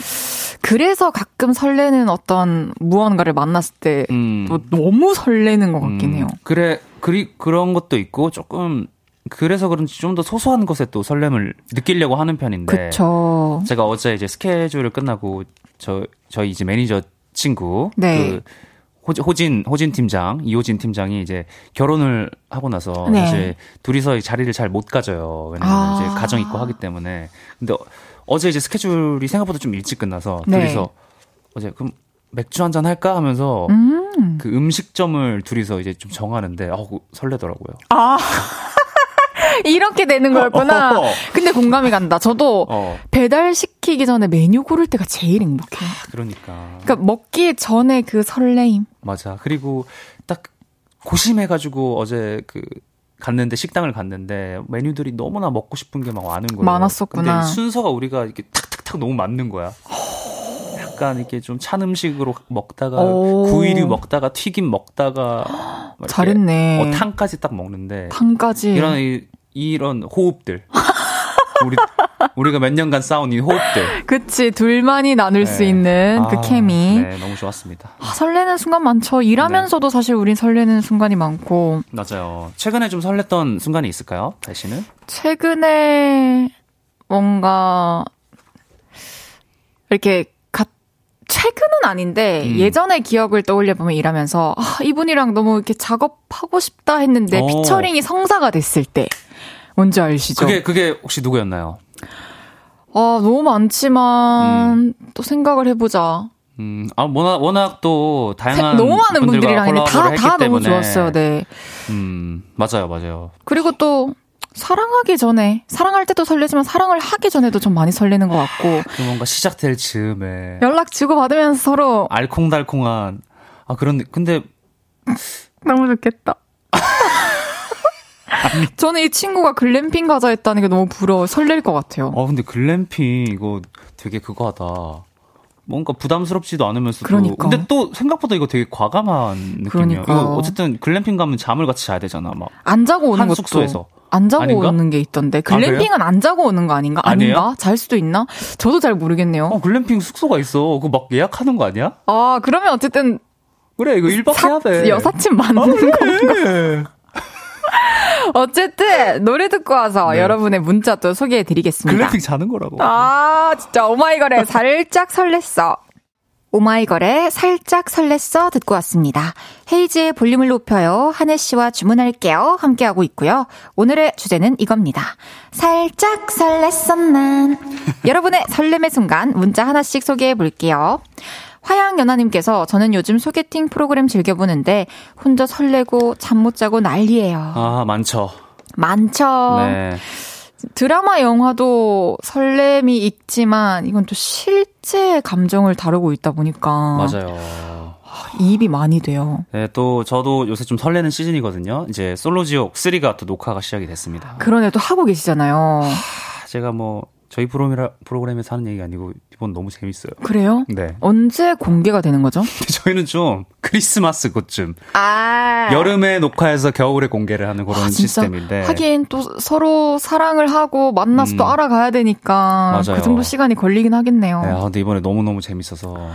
그래서 가끔 설레는 어떤 무언가를 만났을 때, 음. 또 너무 설레는 것 같긴 음. 해요. 그래, 그리, 그런 것도 있고, 조금, 그래서 그런지 좀 더 소소한 것에 또 설렘을 느끼려고 하는 편인데. 그쵸. 제가 어제 이제 스케줄을 끝나고, 저, 저희 이제 매니저 친구 네. 그 호진 호진 팀장 이호진 팀장이 이제 결혼을 하고 나서 네. 이제 둘이서 자리를 잘 못 가져요. 왜냐면 아. 이제 가정 있고 하기 때문에. 근데 어제 이제 스케줄이 생각보다 좀 일찍 끝나서 네. 둘이서 어제 그럼 맥주 한 잔 할까 하면서 음. 그 음식점을 둘이서 이제 좀 정하는데 어 설레더라고요. 아. 이렇게 되는 거였구나. 어. 근데 공감이 간다. 저도 어. 배달 시키기 전에 메뉴 고를 때가 제일 행복해요. 아, 그러니까. 그러니까 먹기 전에 그 설레임. 맞아. 그리고 딱 고심해가지고 어제 그 갔는데 식당을 갔는데 메뉴들이 너무나 먹고 싶은 게 막 많은 거예요. 많았었구나. 근데 순서가 우리가 이렇게 탁탁탁 너무 맞는 거야. 약간 이렇게 좀 찬 음식으로 먹다가 구이류 먹다가 튀김 먹다가 잘했네. 어, 탕까지 딱 먹는데 탕까지 이런 이, 이런 호흡들. 우리 우리가 몇 년간 쌓은 이 호흡들. 그치 둘만이 나눌 네. 수 있는 그 아, 그 케미. 네, 너무 좋았습니다. 아, 설레는 순간 많죠. 일하면서도 네. 사실 우린 설레는 순간이 많고. 맞아요. 최근에 좀 설렜던 순간이 있을까요, 다시는? 최근에 뭔가 이렇게 최근은 아닌데 음. 예전의 기억을 떠올려 보면 일하면서 아, 이분이랑 너무 이렇게 작업하고 싶다 했는데 오. 어. 피처링이 성사가 됐을 때 뭔지 아시죠? 그게 그게 혹시 누구였나요? 아 너무 많지만 음. 또 생각을 해보자. 음, 아, 워낙, 워낙 또, 다양한. 너무 많은 분들이랑 했는데 다, 다 너무 좋았어요, 네. 음, 맞아요, 맞아요. 그리고 또, 사랑하기 전에 사랑할 때도 설레지만 사랑을 하기 전에도 좀 많이 설레는 것 같고 그 뭔가 시작될 즈음에 연락 주고 받으면서 서로 알콩달콩한 아 그런 근데 너무 좋겠다. 저는 이 친구가 글램핑 가자 했다는 게 너무 부러워 설렐 것 같아요. 어 근데 글램핑 이거 되게 그거 하다. 뭔가 부담스럽지도 않으면서도 그러니까. 근데 또 생각보다 이거 되게 과감한 느낌이야. 그러니까. 어쨌든 글램핑 가면 잠을 같이 자야 되잖아. 막 안 자고 오는 것도 숙소에서. 안 자고 아닌가? 오는 게 있던데. 아, 글램핑은 아, 안 자고 오는 거 아닌가? 아니에요? 아닌가? 잘 수도 있나? 저도 잘 모르겠네요. 어, 글램핑 숙소가 있어. 그거 막 예약하는 거 아니야? 아, 그러면 어쨌든. 그래, 이거 1박 사, 해야 돼. 여사친 맞는 아, 건가? 어쨌든 노래 듣고 와서 네. 여러분의 문자 또 소개해 드리겠습니다. 글램핑 자는 거라고. 아, 진짜 오마이걸에 살짝 설렜어. 오마이걸의 살짝 설렜어 듣고 왔습니다. 헤이즈의 볼륨을 높여요. 한혜 씨와 주문할게요. 함께하고 있고요. 오늘의 주제는 이겁니다. 살짝 설렜어 난. 여러분의 설렘의 순간 문자 하나씩 소개해 볼게요. 화양연아님께서 저는 요즘 소개팅 프로그램 즐겨보는데 혼자 설레고 잠 못 자고 난리예요. 아, 많죠. 많죠. 네. 드라마, 영화도 설렘이 있지만 이건 또 실제 감정을 다루고 있다 보니까 맞아요. 이입이 많이 돼요. 네, 또 저도 요새 좀 설레는 시즌이거든요. 이제 솔로지옥 3가 또 녹화가 시작이 됐습니다. 그러네 또 하고 계시잖아요. 하, 제가 뭐 저희 프로그램, 프로그램에서 하는 얘기가 아니고 이번 너무 재밌어요. 그래요? 네. 언제 공개가 되는 거죠? 저희는 좀 크리스마스 그쯤. 아. 여름에 녹화해서 겨울에 공개를 하는 그런 아, 시스템인데. 하긴 또 서로 사랑을 하고 만나서 음. 또 알아가야 되니까 맞아요. 그 정도 시간이 걸리긴 하겠네요. 네, 아, 근데 이번에 너무너무 재밌어서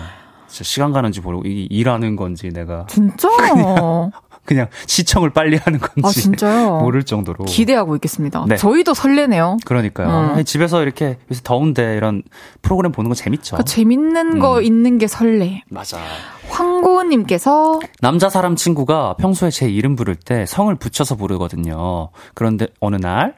진짜 시간 가는지 모르고 이 일하는 건지 내가 진짜 그냥 시청을 빨리 하는 건지 아, 진짜요? 모를 정도로 기대하고 있겠습니다. 네. 저희도 설레네요. 그러니까요. 음. 집에서 이렇게 요새 더운데 이런 프로그램 보는 거 재밌죠. 그러니까 재밌는 음. 거 있는 게 설레. 맞아. 황고은님께서 남자 사람 친구가 평소에 제 이름 부를 때 성을 붙여서 부르거든요. 그런데 어느 날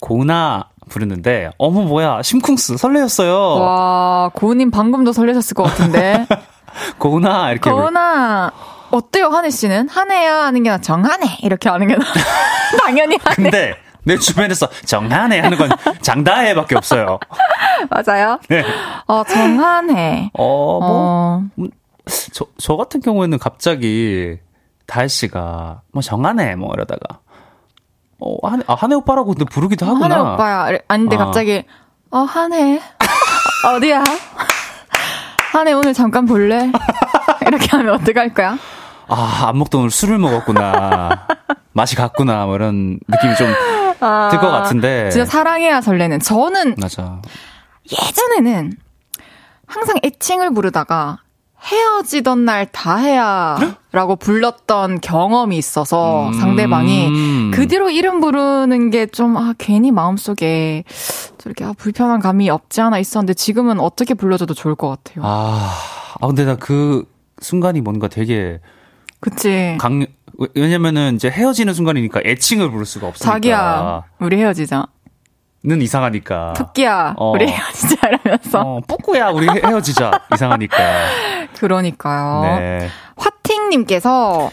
고은아 부르는데 어머 뭐야 심쿵스 설레었어요. 와 고은님 방금도 설레셨을 것 같은데. 고은아 이렇게 고은아 어때요, 한혜 씨는? 한혜야 하는 게 나 정한혜 이렇게 하는 게 나. 당연히 한혜. 근데 내 주변에서 정한혜 하는 건 장다혜밖에 없어요. 맞아요. 네. 어, 정한혜. 어, 뭐. 어. 음, 저, 저 같은 경우에는 갑자기 다혜 씨가 뭐 정한혜 뭐 이러다가 어, 한, 아, 한혜 오빠라고 근데 부르기도 하구나. 한혜 오빠야. 아닌데 아. 갑자기 어, 한혜. 어디야? 한혜 오늘 잠깐 볼래? 이렇게 하면 어떡할 거야? 아, 안 먹던 오늘 술을 먹었구나. 맛이 갔구나. 뭐 이런 느낌이 좀 들것 아, 같은데. 진짜 사랑해야 설레는. 저는. 맞아. 예전에는 항상 애칭을 부르다가 헤어지던 날 다 해야 라고 불렀던 경험이 있어서 음. 상대방이 그 뒤로 이름 부르는 게 좀, 아, 괜히 마음속에 저렇게 아, 불편한 감이 없지 않아 있었는데 지금은 어떻게 불러줘도 좋을 것 같아요. 아, 아 근데 나 그 순간이 뭔가 되게 그치. 강, 왜냐면은 이제 헤어지는 순간이니까 애칭을 부를 수가 없으니까. 자기야, 우리 헤어지자. 는 이상하니까. 토끼야, 어. 우리 헤어지자 이러면서. 어, 뿌꾸야, 우리 헤어지자. 이상하니까. 그러니까요. 네. 화팅님께서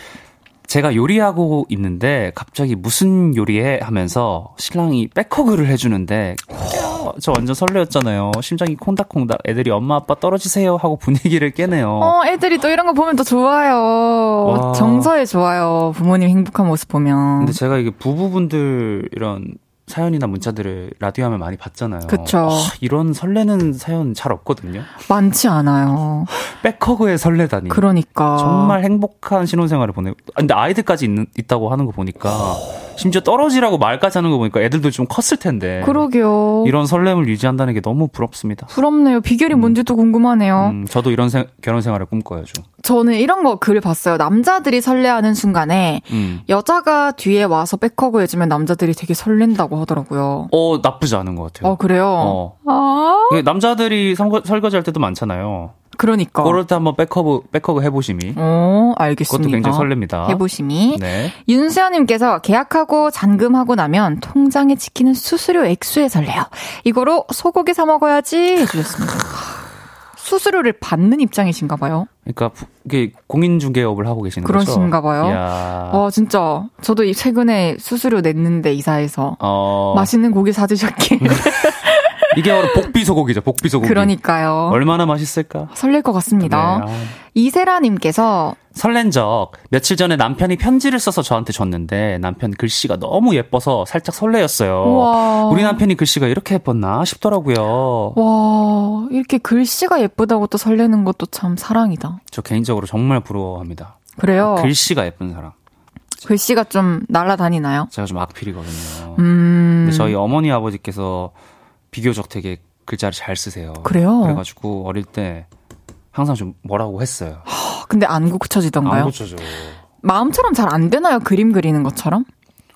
제가 요리하고 있는데 갑자기 무슨 요리해 하면서 신랑이 백허그를 해주는데 어, 저 완전 설레었잖아요. 심장이 콩닥콩닥 애들이 엄마 아빠 떨어지세요 하고 분위기를 깨네요. 어 애들이 또 이런 거 보면 또 좋아요. 와. 정서에 좋아요. 부모님 행복한 모습 보면. 근데 제가 이게 부부분들 이런 사연이나 문자들을 라디오 하면 많이 받잖아요. 그쵸. 아, 이런 설레는 사연 잘 없거든요. 많지 않아요. 백허그에 설레다니. 그러니까. 정말 행복한 신혼생활을 보내. 근데 아이들까지 있, 있다고 하는 거 보니까 심지어 떨어지라고 말까지 하는 거 보니까 애들도 좀 컸을 텐데. 그러게요. 이런 설렘을 유지한다는 게 너무 부럽습니다. 부럽네요. 비결이 음. 뭔지도 궁금하네요. 음, 저도 이런 생, 결혼 생활을 꿈꿔야죠. 저는 이런 거 글을 봤어요. 남자들이 설레하는 순간에 음. 여자가 뒤에 와서 백허그 해주면 남자들이 되게 설렌다고 하더라고요. 어, 나쁘지 않은 것 같아요. 어, 그래요? 어. 아. 남자들이 설거지 할 때도 많잖아요. 그러니까. 그럴 때 한번 백허그, 백허그 해보심이. 어, 알겠습니다. 그것도 굉장히 설렙니다. 해보심이. 네. 윤수연님께서 계약하고 잔금하고 나면 통장에 지키는 수수료 액수에 설레요. 이거로 소고기 사 먹어야지 해주셨습니다. 수수료를 받는 입장이신가 봐요. 그러니까 이게 공인중개업을 하고 계시는 그러신가 거죠. 봐요. 야. 어 진짜 저도 최근에 수수료 냈는데 이사해서 어. 맛있는 고기 사드셨길. 이게 바로 복비 소고기죠. 복비 소고기. 그러니까요. 얼마나 맛있을까? 설렐 것 같습니다. 네. 이세라님께서 설렌 적 며칠 전에 남편이 편지를 써서 저한테 줬는데 남편 글씨가 너무 예뻐서 살짝 설레였어요. 우와. 우리 남편이 글씨가 이렇게 예뻤나 싶더라고요. 와 이렇게 글씨가 예쁘다고 또 설레는 것도 참 사랑이다. 저 개인적으로 정말 부러워합니다. 그래요? 글씨가 예쁜 사람. 글씨가 좀 날아다니나요? 제가 좀 악필이거든요. 음. 근데 저희 어머니 아버지께서 비교적 되게 글자를 잘 쓰세요. 그래요? 그래가지고 어릴 때 항상 좀 뭐라고 했어요. 근데 안 고쳐지던가요? 안 고쳐져. 마음처럼 잘 안 되나요? 그림 그리는 것처럼?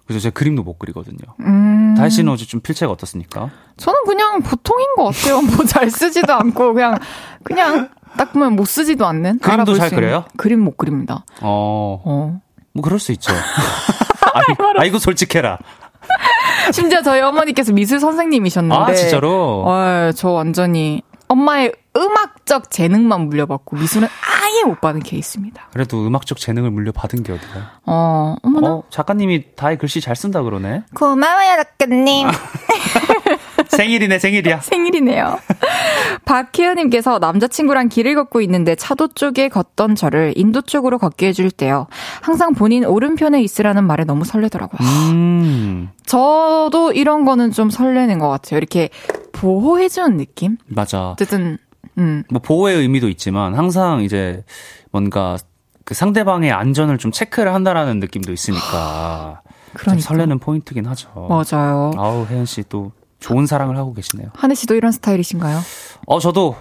그래서 제가 그림도 못 그리거든요. 음. 다혜 씨는 어제 좀 필체가 어떻습니까? 저는 그냥 보통인 것 같아요. 뭐 잘 쓰지도 않고 그냥 그냥 딱 보면 못 쓰지도 않는. 그림도 잘 그려요? 그림 못 그립니다. 어. 어. 뭐 그럴 수 있죠. 아이, 아이고 솔직해라. 심지어 저희 어머니께서 미술 선생님이셨는데. 아 진짜로? 어, 저 완전히 엄마의 음악적 재능만 물려받고 미술은 아예 못 받은 케이스입니다. 그래도 음악적 재능을 물려받은 게 어디야? 어, 어머나. 어, 작가님이 다의 글씨 잘 쓴다 그러네. 고마워요, 작가님. 생일이네, 생일이야. 생일이네요. 박혜연님께서 남자친구랑 길을 걷고 있는데 차도 쪽에 걷던 저를 인도 쪽으로 걷게 해줄 때요. 항상 본인 오른편에 있으라는 말에 너무 설레더라고요. 음. 저도 이런 거는 좀 설레는 것 같아요. 이렇게 보호해주는 느낌? 맞아. 어쨌든, 음. 뭐 보호의 의미도 있지만 항상 이제 뭔가 그 상대방의 안전을 좀 체크를 한다라는 느낌도 있으니까. 그러니까. 설레는 포인트긴 하죠. 맞아요. 아우, 혜연 씨 또 좋은 사랑을 하고 계시네요. 한혜 씨도 이런 스타일이신가요? 어, 저도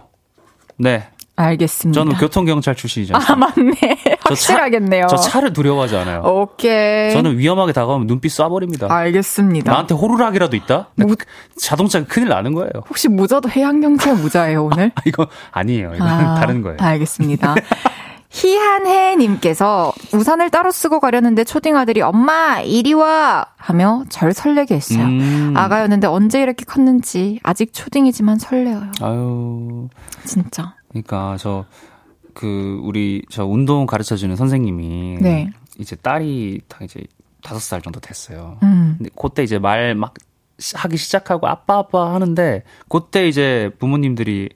네. 알겠습니다. 저는 교통경찰 출신이죠. 아, 맞네. 확실하겠네요. 저, 차, 저 차를 두려워하지 않아요. 오케이. 저는 위험하게 다가오면 눈빛 쏴버립니다. 알겠습니다. 나한테 호루라기라도 있다? 무... 자동차가 큰일 나는 거예요. 혹시 모자도 해양경찰 모자예요, 오늘? 아, 이거 아니에요. 이거 아, 다른 거예요. 알겠습니다. 희한해님께서 우산을 따로 쓰고 가려는데 초딩 아들이 엄마 이리 와 하며 절 설레게 했어요. 음. 아가였는데 언제 이렇게 컸는지 아직 초딩이지만 설레어요. 아유 진짜. 그러니까 저 그 우리 저 운동 가르쳐 주는 선생님이 네. 이제 딸이 다 이제 다섯 살 정도 됐어요. 음. 근데 그때 이제 말 막 하기 시작하고 아빠 아빠 하는데 그때 이제 부모님들이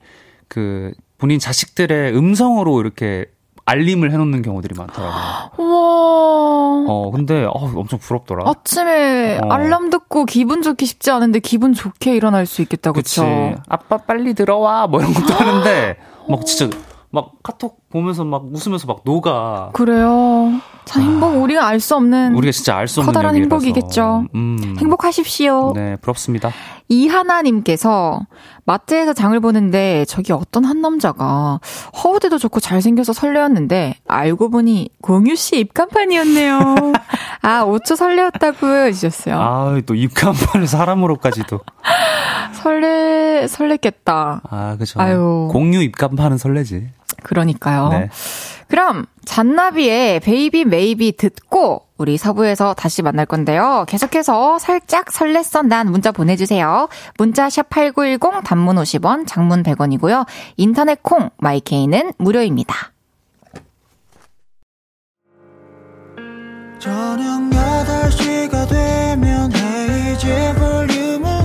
그 본인 자식들의 음성으로 이렇게 알림을 해놓는 경우들이 많더라고요. 와. 어, 근데, 어, 엄청 부럽더라. 아침에 어. 알람 듣고 기분 좋기 쉽지 않은데 기분 좋게 일어날 수 있겠다, 그쵸? 그치. 아빠 빨리 들어와, 뭐 이런 것도 하는데, 막 진짜, 막 카톡 보면서 막 웃으면서 막 녹아. 그래요. 참 행복, 아, 우리가 알 수 없는. 우리가 진짜 알 수 없는 커다란 행복이겠죠. 음. 행복하십시오. 네, 부럽습니다. 이하나님께서 마트에서 장을 보는데 저기 어떤 한 남자가 허우대도 좋고 잘생겨서 설레었는데 알고 보니 공유 씨 입간판이었네요. 아, 5초 설레었다고 해주셨어요. 아, 또 입간판을 사람으로까지도. 설레, 설렜겠다. 아, 그죠. 아유. 공유 입간판은 설레지. 그러니까요. 네. 그럼 잔나비의 Baby Maybe 듣고 우리 4부에서 다시 만날 건데요. 계속해서 살짝 설렜어 난 문자 보내주세요. 문자 샵 8910 단문 50원, 장문 100원이고요. 인터넷 콩 마이케이는 무료입니다. 저녁 8시가 되면 헤이즈 볼륨을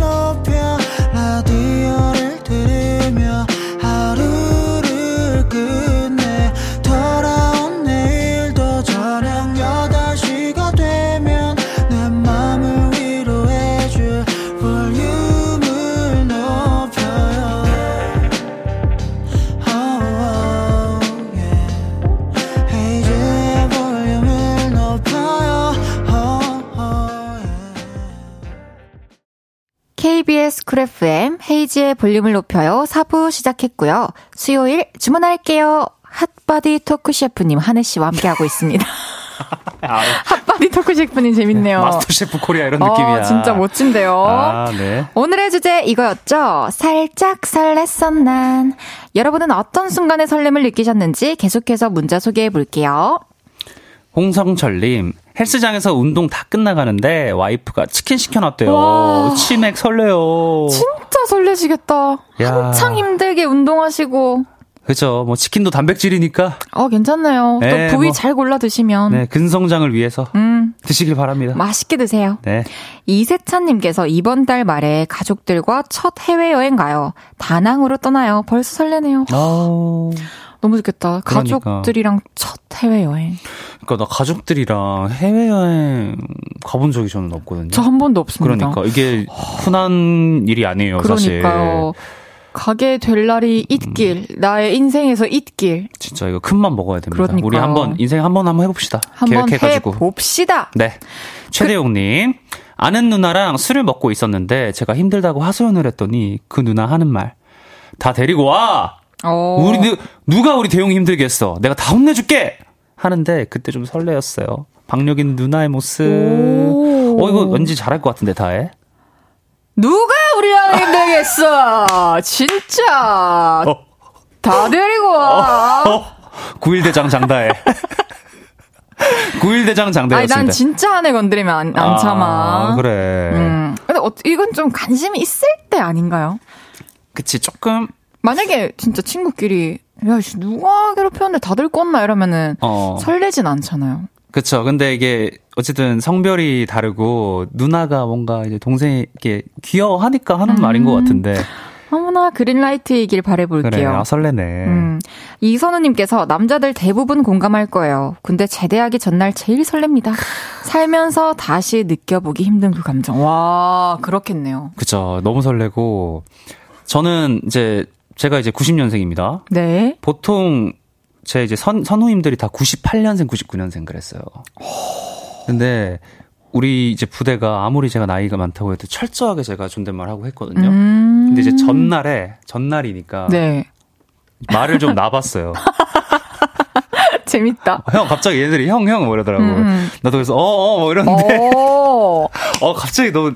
KBS Cool FM 헤이즈의 볼륨을 높여요. 4부 시작했고요. 수요일 주문할게요. 핫바디 토크 셰프님 한해 씨와 함께하고 있습니다. 핫바디 토크 셰프님 재밌네요. 마스터 셰프 코리아 이런 어, 느낌이야. 진짜 멋진데요. 아, 네. 오늘의 주제 이거였죠. 살짝 설렜어 난. 여러분은 어떤 순간의 설렘을 느끼셨는지 계속해서 문자 소개해 볼게요. 홍성철님, 헬스장에서 운동 다 끝나가는데 와이프가 치킨 시켜놨대요. 와. 치맥 설레요. 진짜 설레시겠다. 야. 한창 힘들게 운동하시고. 그죠. 뭐 치킨도 단백질이니까. 어 괜찮네요. 네, 또 부위 뭐, 잘 골라 드시면. 네, 근성장을 위해서 음. 드시길 바랍니다. 맛있게 드세요. 네. 이세찬님께서 이번 달 말에 가족들과 첫 해외 여행 가요. 다낭으로 떠나요. 벌써 설레네요. 오. 너무 좋겠다. 그러니까. 가족들이랑 첫 해외여행. 그러니까 나 가족들이랑 해외여행 가본 적이 저는 없거든요. 저 한 번도 없습니다. 그러니까 이게 흔한 일이 아니에요, 그러니까요. 사실. 가게 될 날이 있길, 음. 나의 인생에서 있길. 진짜 이거 큰맘 먹어야 됩니다. 그러니까요. 우리 한번 인생 한번 한번 해봅시다. 한번 해봅시다. 네. 최대용님. 그... 아는 누나랑 술을 먹고 있었는데 제가 힘들다고 하소연을 했더니 그 누나 하는 말. 다 데리고 와! 어. 우리, 누가 우리 대용이 힘들겠어? 내가 다 혼내줄게! 하는데 그때 좀 설레었어요. 박력인 누나의 모습. 어, 이거 왠지 잘할 것 같은데, 다해. 누가 우리랑 힘들겠어? 진짜. 어. 다 데리고 와. 어. 어. 9일대장 장다해. 9일대장 장다였습니다. 아니, 난 진짜 한애 건드리면 안, 안 아, 참아. 그래. 음. 근데 어, 이건 좀 관심이 있을 때 아닌가요? 그치, 조금. 만약에 진짜 친구끼리, 야, 누가 괴롭혔는데 다들 껐나 이러면은 어. 설레진 않잖아요. 그쵸. 근데 이게 어쨌든 성별이 다르고 누나가 뭔가 이제 동생에게 귀여워하니까 하는 음. 말인 것 같은데. 어머나 그린라이트이길 바래볼게요. 그래, 아, 설레네. 음. 이선우님께서 남자들 대부분 공감할 거예요. 근데 제대하기 전날 제일 설렙니다. 살면서 다시 느껴보기 힘든 그 감정. 와 그렇겠네요. 그쵸. 너무 설레고 저는 이제 제가 이제 90년생입니다. 네. 보통 제 이제 선, 선우님들이 다 98년생, 99년생 그랬어요. 근데 우리 이제 부대가 아무리 제가 나이가 많다고 해도 철저하게 제가 존댓말 하고 했거든요. 음. 근데 이제 전날에, 전날이니까. 네. 말을 좀 놔봤어요. 재밌다. 형, 갑자기 얘들이 형, 형, 뭐 이러더라고. 음. 나도 그래서, 어, 어, 뭐 이러는데. 어, 어 갑자기 너무.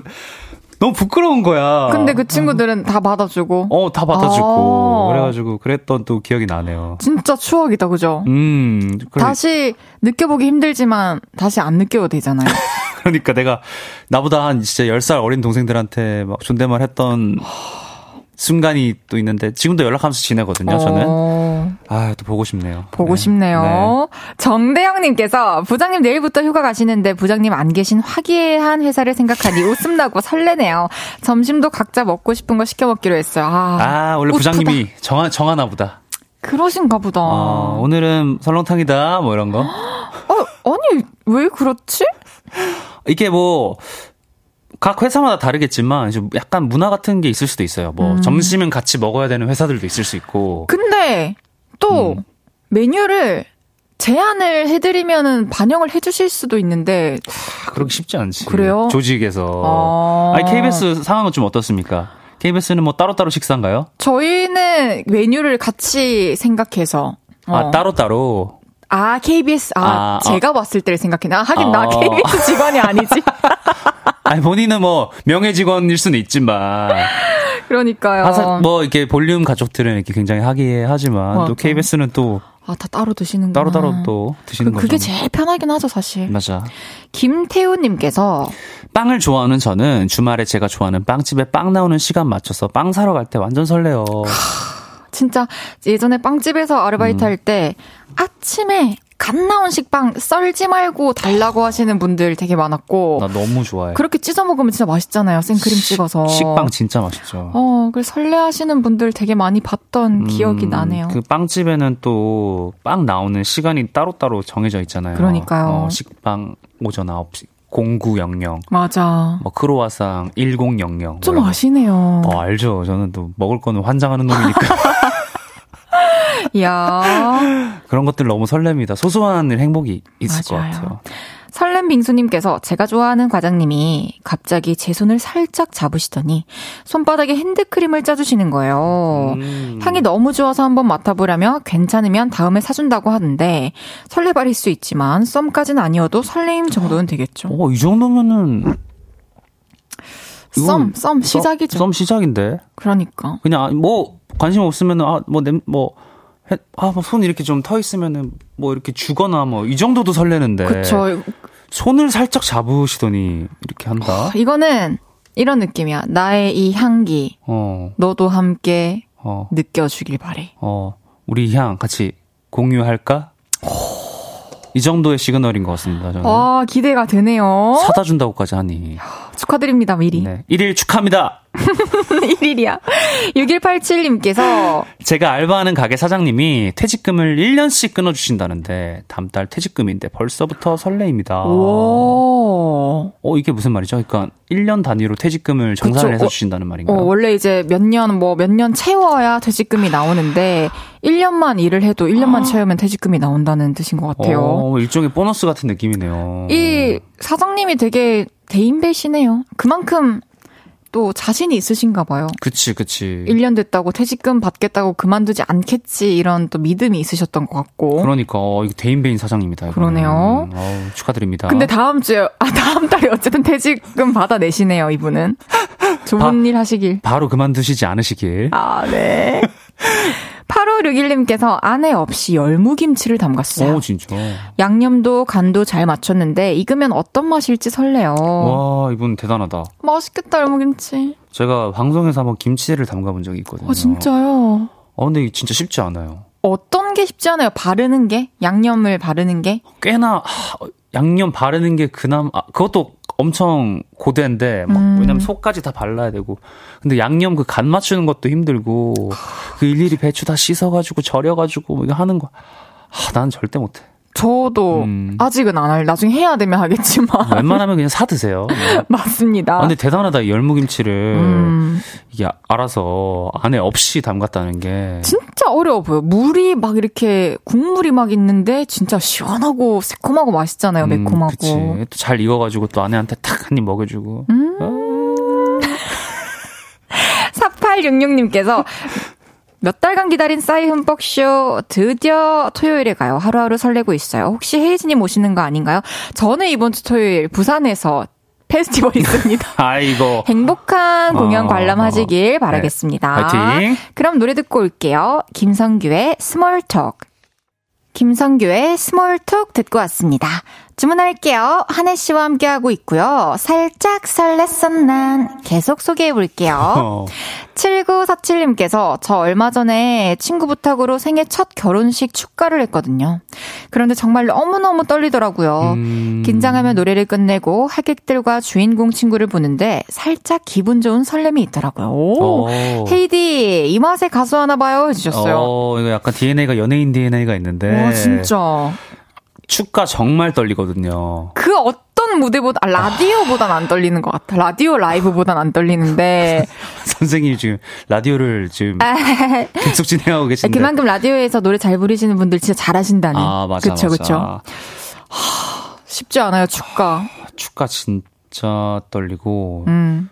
너무 부끄러운 거야. 근데 그 친구들은 다 받아주고. 어, 다 받아주고. 아~ 그래가지고 그랬던 또 기억이 나네요. 진짜 추억이다, 그죠? 음. 그래. 다시 느껴보기 힘들지만 다시 안 느껴도 되잖아요. 그러니까 내가 나보다 한 진짜 10살 어린 동생들한테 막 존댓말 했던 순간이 또 있는데 지금도 연락하면서 지내거든요. 저는. 어... 아, 또 보고 싶네요. 보고 네. 싶네요. 네. 정대영님께서 부장님 내일부터 휴가 가시는데 부장님 안 계신 화기애애한 회사를 생각하니 웃음 나고 설레네요. 점심도 각자 먹고 싶은 거 시켜 먹기로 했어요. 아, 아 원래. 부장님이 정하, 정하나 보다. 그러신가 보다. 어, 오늘은 설렁탕이다, 뭐 이런 거. 어, 아니, 왜 그렇지? 이게 뭐, 각 회사마다 다르겠지만 약간 문화 같은 게 있을 수도 있어요. 뭐 음. 점심은 같이 먹어야 되는 회사들도 있을 수 있고. 근데 또 음. 메뉴를 제안을 해드리면은 반영을 해주실 수도 있는데 아, 그렇게 쉽지 않지. 그래요? 조직에서. 아. 아니 KBS 상황은 좀 어떻습니까? KBS는 뭐 따로따로 식사인가요? 저희는 메뉴를 같이 생각해서. 아, 어. 따로따로? 아, KBS. 아, 아 제가 어. 봤을 때를 생각해. 나 하긴 어. 나 KBS 직원이 아니지. 아니, 본인은 뭐, 명예 직원일 수는 있지만. 그러니까요. 하사, 뭐, 이렇게 볼륨 가족들은 이렇게 굉장히 하기하지만, 맞아. 또 KBS는 또. 아, 다 따로 드시는 거 따로 따로 또 드시는 그, 그게 제일 편하긴 하죠, 사실. 맞아. 김태우님께서. 빵을 좋아하는 저는 주말에 제가 좋아하는 빵집에 빵 나오는 시간 맞춰서 빵 사러 갈 때 완전 설레요. 진짜 예전에 빵집에서 아르바이트 음. 할때 아침에 갓 나온 식빵 썰지 말고 달라고 하시는 분들 되게 많았고. 나 너무 좋아해. 그렇게 찢어 먹으면 진짜 맛있잖아요. 생크림 찍어서. 식빵 진짜 맛있죠. 어, 그 설레하시는 분들 되게 많이 봤던 음, 기억이 나네요. 그 빵집에는 또 빵 나오는 시간이 따로따로 정해져 있잖아요. 그러니까요. 어, 식빵 오전 9시. 0900. 맞아. 뭐 크로와상 1000. 좀 아시네요. 어, 알죠. 저는 또 먹을 거는 환장하는 놈이니까. 야 그런 것들 너무 설렙니다. 소소한 일 행복이 있을 맞아요. 것 같아요. 설렘 빙수님께서 제가 좋아하는 과장님이 갑자기 제 손을 살짝 잡으시더니 손바닥에 핸드크림을 짜주시는 거예요. 음. 향이 너무 좋아서 한번 맡아보라며 괜찮으면 다음에 사준다고 하는데 설레발일 수 있지만 썸까진 아니어도 설레임 정도는 되겠죠. 어, 이 정도면은 썸, 썸 시작이죠. 썸 시작인데. 그러니까. 그냥 뭐 관심 없으면 아뭐뭐 뭐, 아, 뭐 손 이렇게 좀 터 있으면은 뭐 이렇게 주거나 뭐 이 정도도 설레는데. 그쵸. 손을 살짝 잡으시더니 이렇게 한다. 어, 이거는 이런 느낌이야. 나의 이 향기. 어. 너도 함께 어. 느껴주길 바래. 어. 우리 향 같이 공유할까? 이 정도의 시그널인 것 같습니다. 저는. 아, 기대가 되네요. 사다 준다고까지 하니. 축하드립니다, 미리. 네. 1일 축하합니다. 1일이야. 6187님께서 제가 알바하는 가게 사장님이 퇴직금을 1년씩 끊어 주신다는데 다음 달 퇴직금인데 벌써부터 설레입니다. 오. 어. 어, 이게 무슨 말이죠? 그러니까 1년 단위로 퇴직금을 정산을 해서 어, 주신다는 말인가요? 어, 원래 이제 몇 년, 뭐 몇 년 채워야 퇴직금이 나오는데 1년만 일을 해도 1년만 아. 채우면 퇴직금이 나온다는 뜻인 것 같아요. 어, 일종의 보너스 같은 느낌이네요. 이 사장님이 되게 대인 배시네요. 그만큼 또 자신이 있으신가 봐요. 그치, 그치. 1년 됐다고 퇴직금 받겠다고 그만두지 않겠지 이런 또 믿음이 있으셨던 것 같고. 그러니까 어, 이거 대인배인 사장입니다. 그러네요. 어, 축하드립니다. 근데 다음 주에 아 다음 달에 어쨌든 퇴직금 받아내시네요, 이분은. 좋은 바, 일 하시길. 바로 그만두시지 않으시길. 아, 네. 8561님께서 아내 없이 열무김치를 담갔어요. 오, 진짜. 양념도 간도 잘 맞췄는데 익으면 어떤 맛일지 설레요. 와, 이분 대단하다. 맛있겠다, 열무김치. 제가 방송에서 한번 김치를 담가본 적이 있거든요. 어, 진짜요? 어, 근데 진짜 쉽지 않아요. 어떤 게 쉽지 않아요? 바르는 게? 양념을 바르는 게? 꽤나, 하, 양념 바르는 게 그나마, 아, 그것도 엄청 고대인데 막 음. 왜냐면 속까지 다 발라야 되고 근데 양념 그 간 맞추는 것도 힘들고 그 일일이 배추 다 씻어가지고 절여가지고 뭐 이거 하는 거 아, 난 절대 못해. 저도 음. 아직은 안 할. 나중에 해야 되면 하겠지만. 웬만하면 그냥 사 드세요. 네. 맞습니다. 아, 근데 대단하다. 열무김치를 음. 이게 알아서 안에 없이 담갔다는 게 진짜 어려워 보여. 물이 막 이렇게 국물이 막 있는데 진짜 시원하고 새콤하고 맛있잖아요. 음, 매콤하고. 음, 또잘 익어가지고 또 아내한테 탁 한 입 먹여주고. 음. 4866님께서 몇 달간 기다린 싸이 흠뻑쇼 드디어 토요일에 가요. 하루하루 설레고 있어요. 혹시 헤이즈님 오시는 거 아닌가요? 저는 이번 주 토요일 부산에서 페스티벌 있습니다. 아이고. 행복한 공연 어, 관람하시길 어, 바라겠습니다. 네. 파이팅. 그럼 노래 듣고 올게요. 김성규의 Small Talk. 김성규의 Small Talk 듣고 왔습니다. 주문할게요. 한해 씨와 함께하고 있고요. 살짝 설렜어 난 계속 소개해 볼게요. 7947님께서 저 얼마 전에 친구 부탁으로 생애 첫 결혼식 축가를 했거든요. 그런데 정말 너무너무 떨리더라고요. 음... 긴장하며 노래를 끝내고 하객들과 주인공 친구를 보는데 살짝 기분 좋은 설렘이 있더라고요. 오, 오. 헤이디 이 맛에 가수 하나 봐요 해주셨어요. 어, 이거 약간 DNA가 연예인 DNA가 있는데. 와 진짜. 축가 정말 떨리거든요. 그 어떤 무대보다 아, 라디오보단 안 떨리는 것 같아. 라디오 라이브보단 안 떨리는데 선생님이 지금 라디오를 지금 계속 진행하고 계신데 그만큼 라디오에서 노래 잘 부르시는 분들 진짜 잘하신다는. 아 맞아 그쵸, 맞아. 그쵸. 하, 쉽지 않아요 축가. 축가 진짜 떨리고. 음.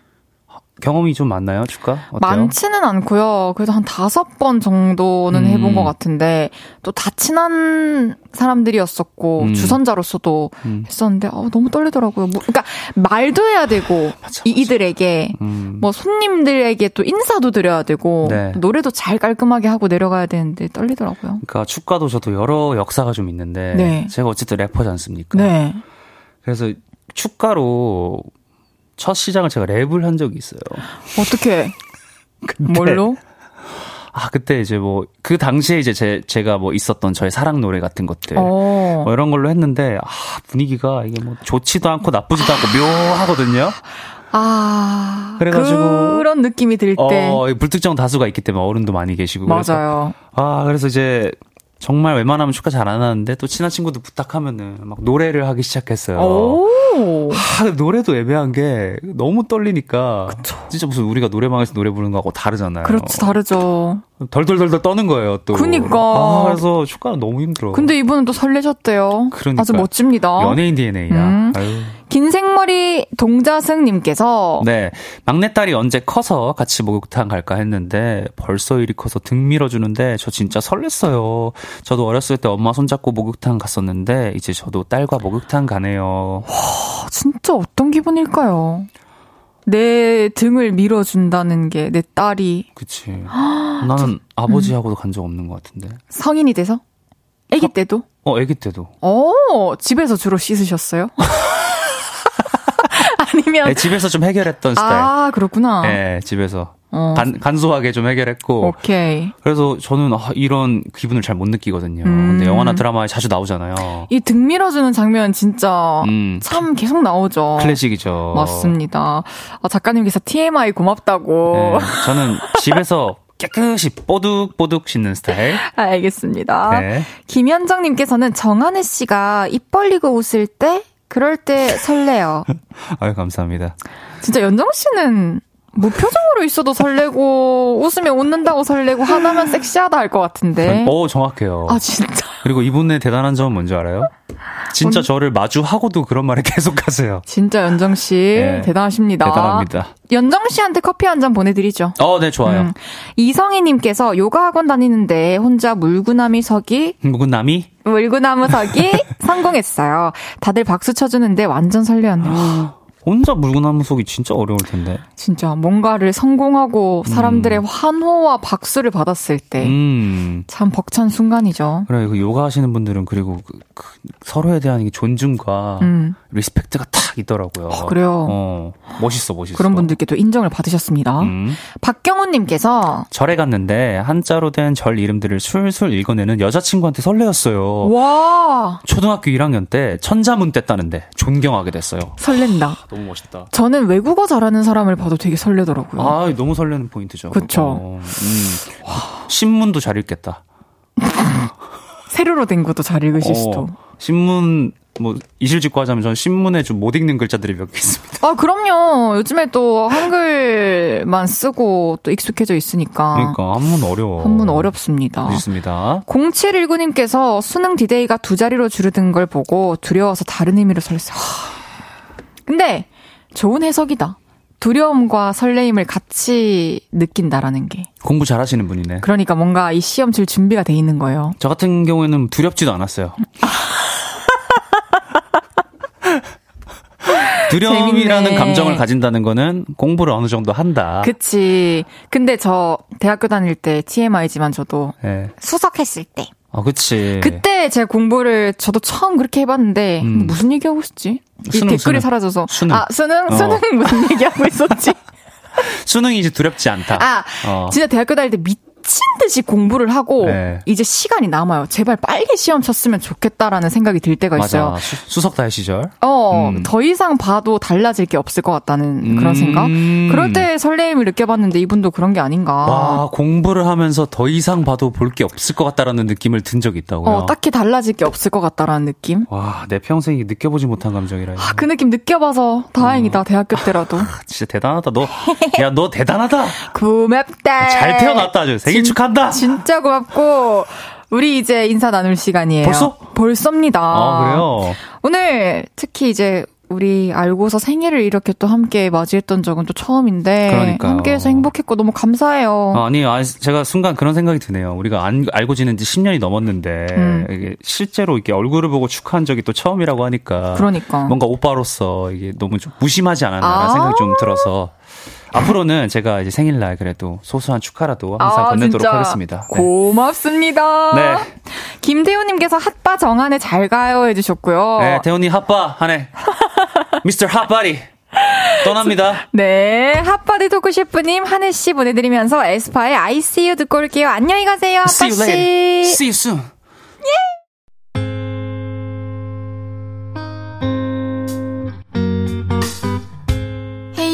경험이 좀 많나요, 축가? 어때요? 많지는 않고요. 그래도 한 다섯 번 정도는 음. 해본 것 같은데 또 다 친한 사람들이었었고 음. 주선자로서도 음. 했었는데 어, 너무 떨리더라고요. 뭐, 그러니까 말도 해야 되고 맞아, 맞아. 이들에게 음. 뭐 손님들에게 또 인사도 드려야 되고 네. 노래도 잘 깔끔하게 하고 내려가야 되는데 떨리더라고요. 그러니까 축가도 저도 여러 역사가 좀 있는데 네. 제가 어쨌든 래퍼지 않습니까? 네. 그래서 축가로 첫 시장을 제가 랩을 한 적이 있어요. 어떻게? 뭘로? 아, 그때 이제 뭐, 그 당시에 이제 제, 제가 뭐 있었던 저의 사랑 노래 같은 것들. 어. 뭐 이런 걸로 했는데, 아, 분위기가 이게 뭐 좋지도 않고 나쁘지도 않고 묘하거든요. 아. 그래가지고. 그런 느낌이 들 때. 어, 불특정 다수가 있기 때문에 어른도 많이 계시고. 맞아요. 그래서, 아, 그래서 이제 정말 웬만하면 축가 잘안 하는데 또 친한 친구들 부탁하면은 막 노래를 하기 시작했어요. 아, 노래도 애매한 게 너무 떨리니까 그쵸. 진짜 무슨 우리가 노래방에서 노래 부르는 거하고 다르잖아요. 그렇지 다르죠. 덜덜덜덜 떠는 거예요 또. 그니까. 아, 그래서 축가는 너무 힘들어. 근데 이분은 또 설레셨대요. 그러니까. 아주 멋집니다. 연예인 DNA야. 음. 아유. 긴 생머리 동자승님께서 네 막내딸이 언제 커서 같이 목욕탕 갈까 했는데 벌써 일이 커서 등 밀어주는데 저 진짜 설렜어요. 저도 어렸을 때 엄마 손잡고 목욕탕 갔었는데 이제 저도 딸과 목욕탕 가네요. 와 진짜 어떤 기분일까요? 내 등을 밀어준다는 게 내 딸이. 그치. 나는 아버지하고도 간 적 없는 것 같은데. 성인이 돼서? 아기 때도? 어, 아기 때도. 어, 집에서 주로 씻으셨어요? 아니면 네, 집에서 좀 해결했던 스타일. 아 그렇구나. 네, 집에서 어. 간, 간소하게 좀 해결했고. 오케이. 그래서 저는 아, 이런 기분을 잘 못 느끼거든요. 음. 근데 영화나 드라마에 자주 나오잖아요. 이 등 밀어주는 장면 진짜 음. 참 계속 나오죠. 클래식이죠. 맞습니다. 아, 작가님께서 TMI 고맙다고. 네, 저는 집에서 깨끗이 뽀득뽀득 씻는 스타일. 알겠습니다. 네. 김현정님께서는 정한혜 씨가 입 벌리고 웃을 때 그럴 때 설레요. 아유, 감사합니다. 진짜 연정 씨는 뭐 표정으로 있어도 설레고 웃으면 웃는다고 설레고 하나면 섹시하다 할 것 같은데. 어 정확해요. 아 진짜. 그리고 이분의 대단한 점은 뭔지 알아요? 진짜 저를 마주하고도 그런 말을 계속하세요. 진짜 연정 씨 네, 대단하십니다. 대단합니다. 연정 씨한테 커피 한 잔 보내드리죠. 어, 네 좋아요. 음. 이성희님께서 요가 학원 다니는데 혼자 물구나미 서기. 물구나미? 물구나무 서기 성공했어요. 다들 박수 쳐주는데 완전 설레었네요. 혼자 물구나무 서기 진짜 어려울 텐데. 진짜 뭔가를 성공하고 사람들의 음. 환호와 박수를 받았을 때참 음. 벅찬 순간이죠. 그래 그 요가 하시는 분들은 그리고 그, 그 서로에 대한 존중과 음. respect가 딱 있더라고요. 아, 그래요. 어, 멋있어 멋있어. 그런 분들께도 인정을 받으셨습니다. 음. 박경훈님께서 절에 갔는데 한자로 된 절 이름들을 술술 읽어내는 여자친구한테 설레었어요. 와. 초등학교 1학년 때 천자문 뗐다는데 존경하게 됐어요. 설렌다. 너무 멋있다. 저는 외국어 잘하는 사람을 봐도 되게 설레더라고요. 아, 너무 설레는 포인트죠. 그렇죠. 어, 음. 신문도 잘 읽겠다. 세로로 된 것도 잘 읽으실 어, 수도. 신문 뭐 이실직고 하자면 저는 신문에 좀 못 읽는 글자들이 몇 개 있습니다. 아 그럼요. 요즘에 또 한글만 쓰고 또 익숙해져 있으니까. 그러니까 한문 어려워. 한문 어렵습니다. 있습니다. 0719님께서 수능 디데이가 두 자리로 줄어든 걸 보고 두려워서 다른 의미로 설했어요. 근데 좋은 해석이다. 두려움과 설레임을 같이 느낀다라는 게. 공부 잘 하시는 분이네. 그러니까 뭔가 이 시험 칠 준비가 돼 있는 거예요. 저 같은 경우에는 두렵지도 않았어요. 두려움이라는 재밌네. 감정을 가진다는 거는 공부를 어느 정도 한다. 그치. 근데 저 대학교 다닐 때 TMI지만 저도 네. 수석했을 때. 아, 그치. 그때 제 공부를 저도 처음 그렇게 해봤는데 음. 무슨 얘기하고 있었지? 수능, 댓글이 수능. 사라져서. 수능. 아, 수능? 어. 수능 무슨 얘기하고 있었지? 수능이 이제 두렵지 않다. 아, 어. 진짜 대학교 다닐 때 밑, 미친 듯이 공부를 하고 네. 이제 시간이 남아요. 제발 빨리 시험 쳤으면 좋겠다라는 생각이 들 때가 있어요. 맞아. 수, 석달 시절. 어, 음. 더 이상 봐도 달라질 게 없을 것 같다는 그런 음. 생각. 그럴 때 설레임을 느껴봤는데 이분도 그런 게 아닌가. 와, 공부를 하면서 더 이상 봐도 볼 게 없을 것 같다라는 느낌을 든 적이 있다고요. 어, 딱히 달라질 게 없을 것 같다라는 느낌. 와, 내 평생이 느껴보지 못한 감정이라. 아, 그 느낌 느껴봐서 다행이다. 어. 대학교 때라도. 아, 진짜 대단하다. 너, 야, 너 대단하다. 고맙다. 잘 태어났다. 아주 생일 축하한다. 진짜 고맙고 우리 이제 인사 나눌 시간이에요. 벌써? 벌써입니다. 아, 그래요? 오늘 특히 이제 우리 알고서 생일을 이렇게 또 함께 맞이했던 적은 또 처음인데 그러니까요. 함께해서 행복했고 너무 감사해요. 아, 아니, 아, 제가 순간 그런 생각이 드네요. 우리가 안, 알고 지낸 지 10년이 넘었는데 음. 실제로 이렇게 얼굴을 보고 축하한 적이 또 처음이라고 하니까 그러니까 뭔가 오빠로서 이게 너무 좀 무심하지 않았나라는 아~ 생각이 좀 들어서 앞으로는 제가 이제 생일날 그래도 소소한 축하라도 항상 아, 건네도록 하겠습니다. 네. 고맙습니다. 네. 김태우님께서 핫바 정한해 잘 가요 해주셨고요. 네, 태우님 핫바 한해 미스터 핫바디 떠납니다. 네, 핫바디 토크 셰프님 한해 씨 보내드리면서 에스파의 ICU 듣고 올게요. 안녕히 가세요, 핫바 씨. See you later. See you soon.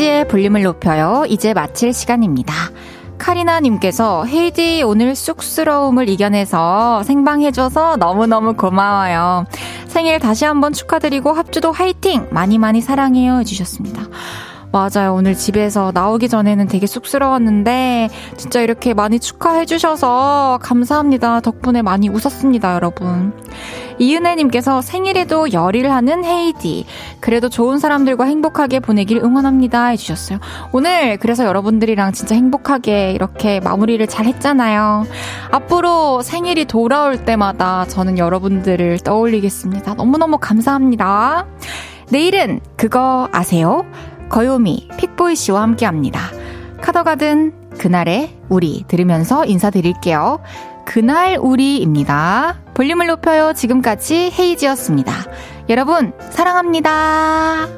헤이지의 볼륨을 높여요. 이제 마칠 시간입니다. 카리나님께서 헤이디 오늘 쑥스러움을 이겨내서 생방해줘서 너무너무 고마워요. 생일 다시 한번 축하드리고 합주도 화이팅! 많이 많이 사랑해요 해주셨습니다. 맞아요. 오늘 집에서 나오기 전에는 되게 쑥스러웠는데, 진짜 이렇게 많이 축하해 주셔서 감사합니다. 덕분에 많이 웃었습니다, 여러분. 이은혜 님께서 생일에도 열일 하는 헤이디. 그래도 좋은 사람들과 행복하게 보내길 응원합니다. 해 주셨어요. 오늘 그래서 여러분들이랑 진짜 행복하게 이렇게 마무리를 잘 했잖아요. 앞으로 생일이 돌아올 때마다 저는 여러분들을 떠올리겠습니다. 너무너무 감사합니다. 내일은 그거 아세요? 거요미, 픽보이 씨와 함께 합니다. 카더가든 그날의 우리 들으면서 인사드릴게요. 그날 우리입니다. 볼륨을 높여요. 지금까지 헤이지였습니다. 여러분, 사랑합니다.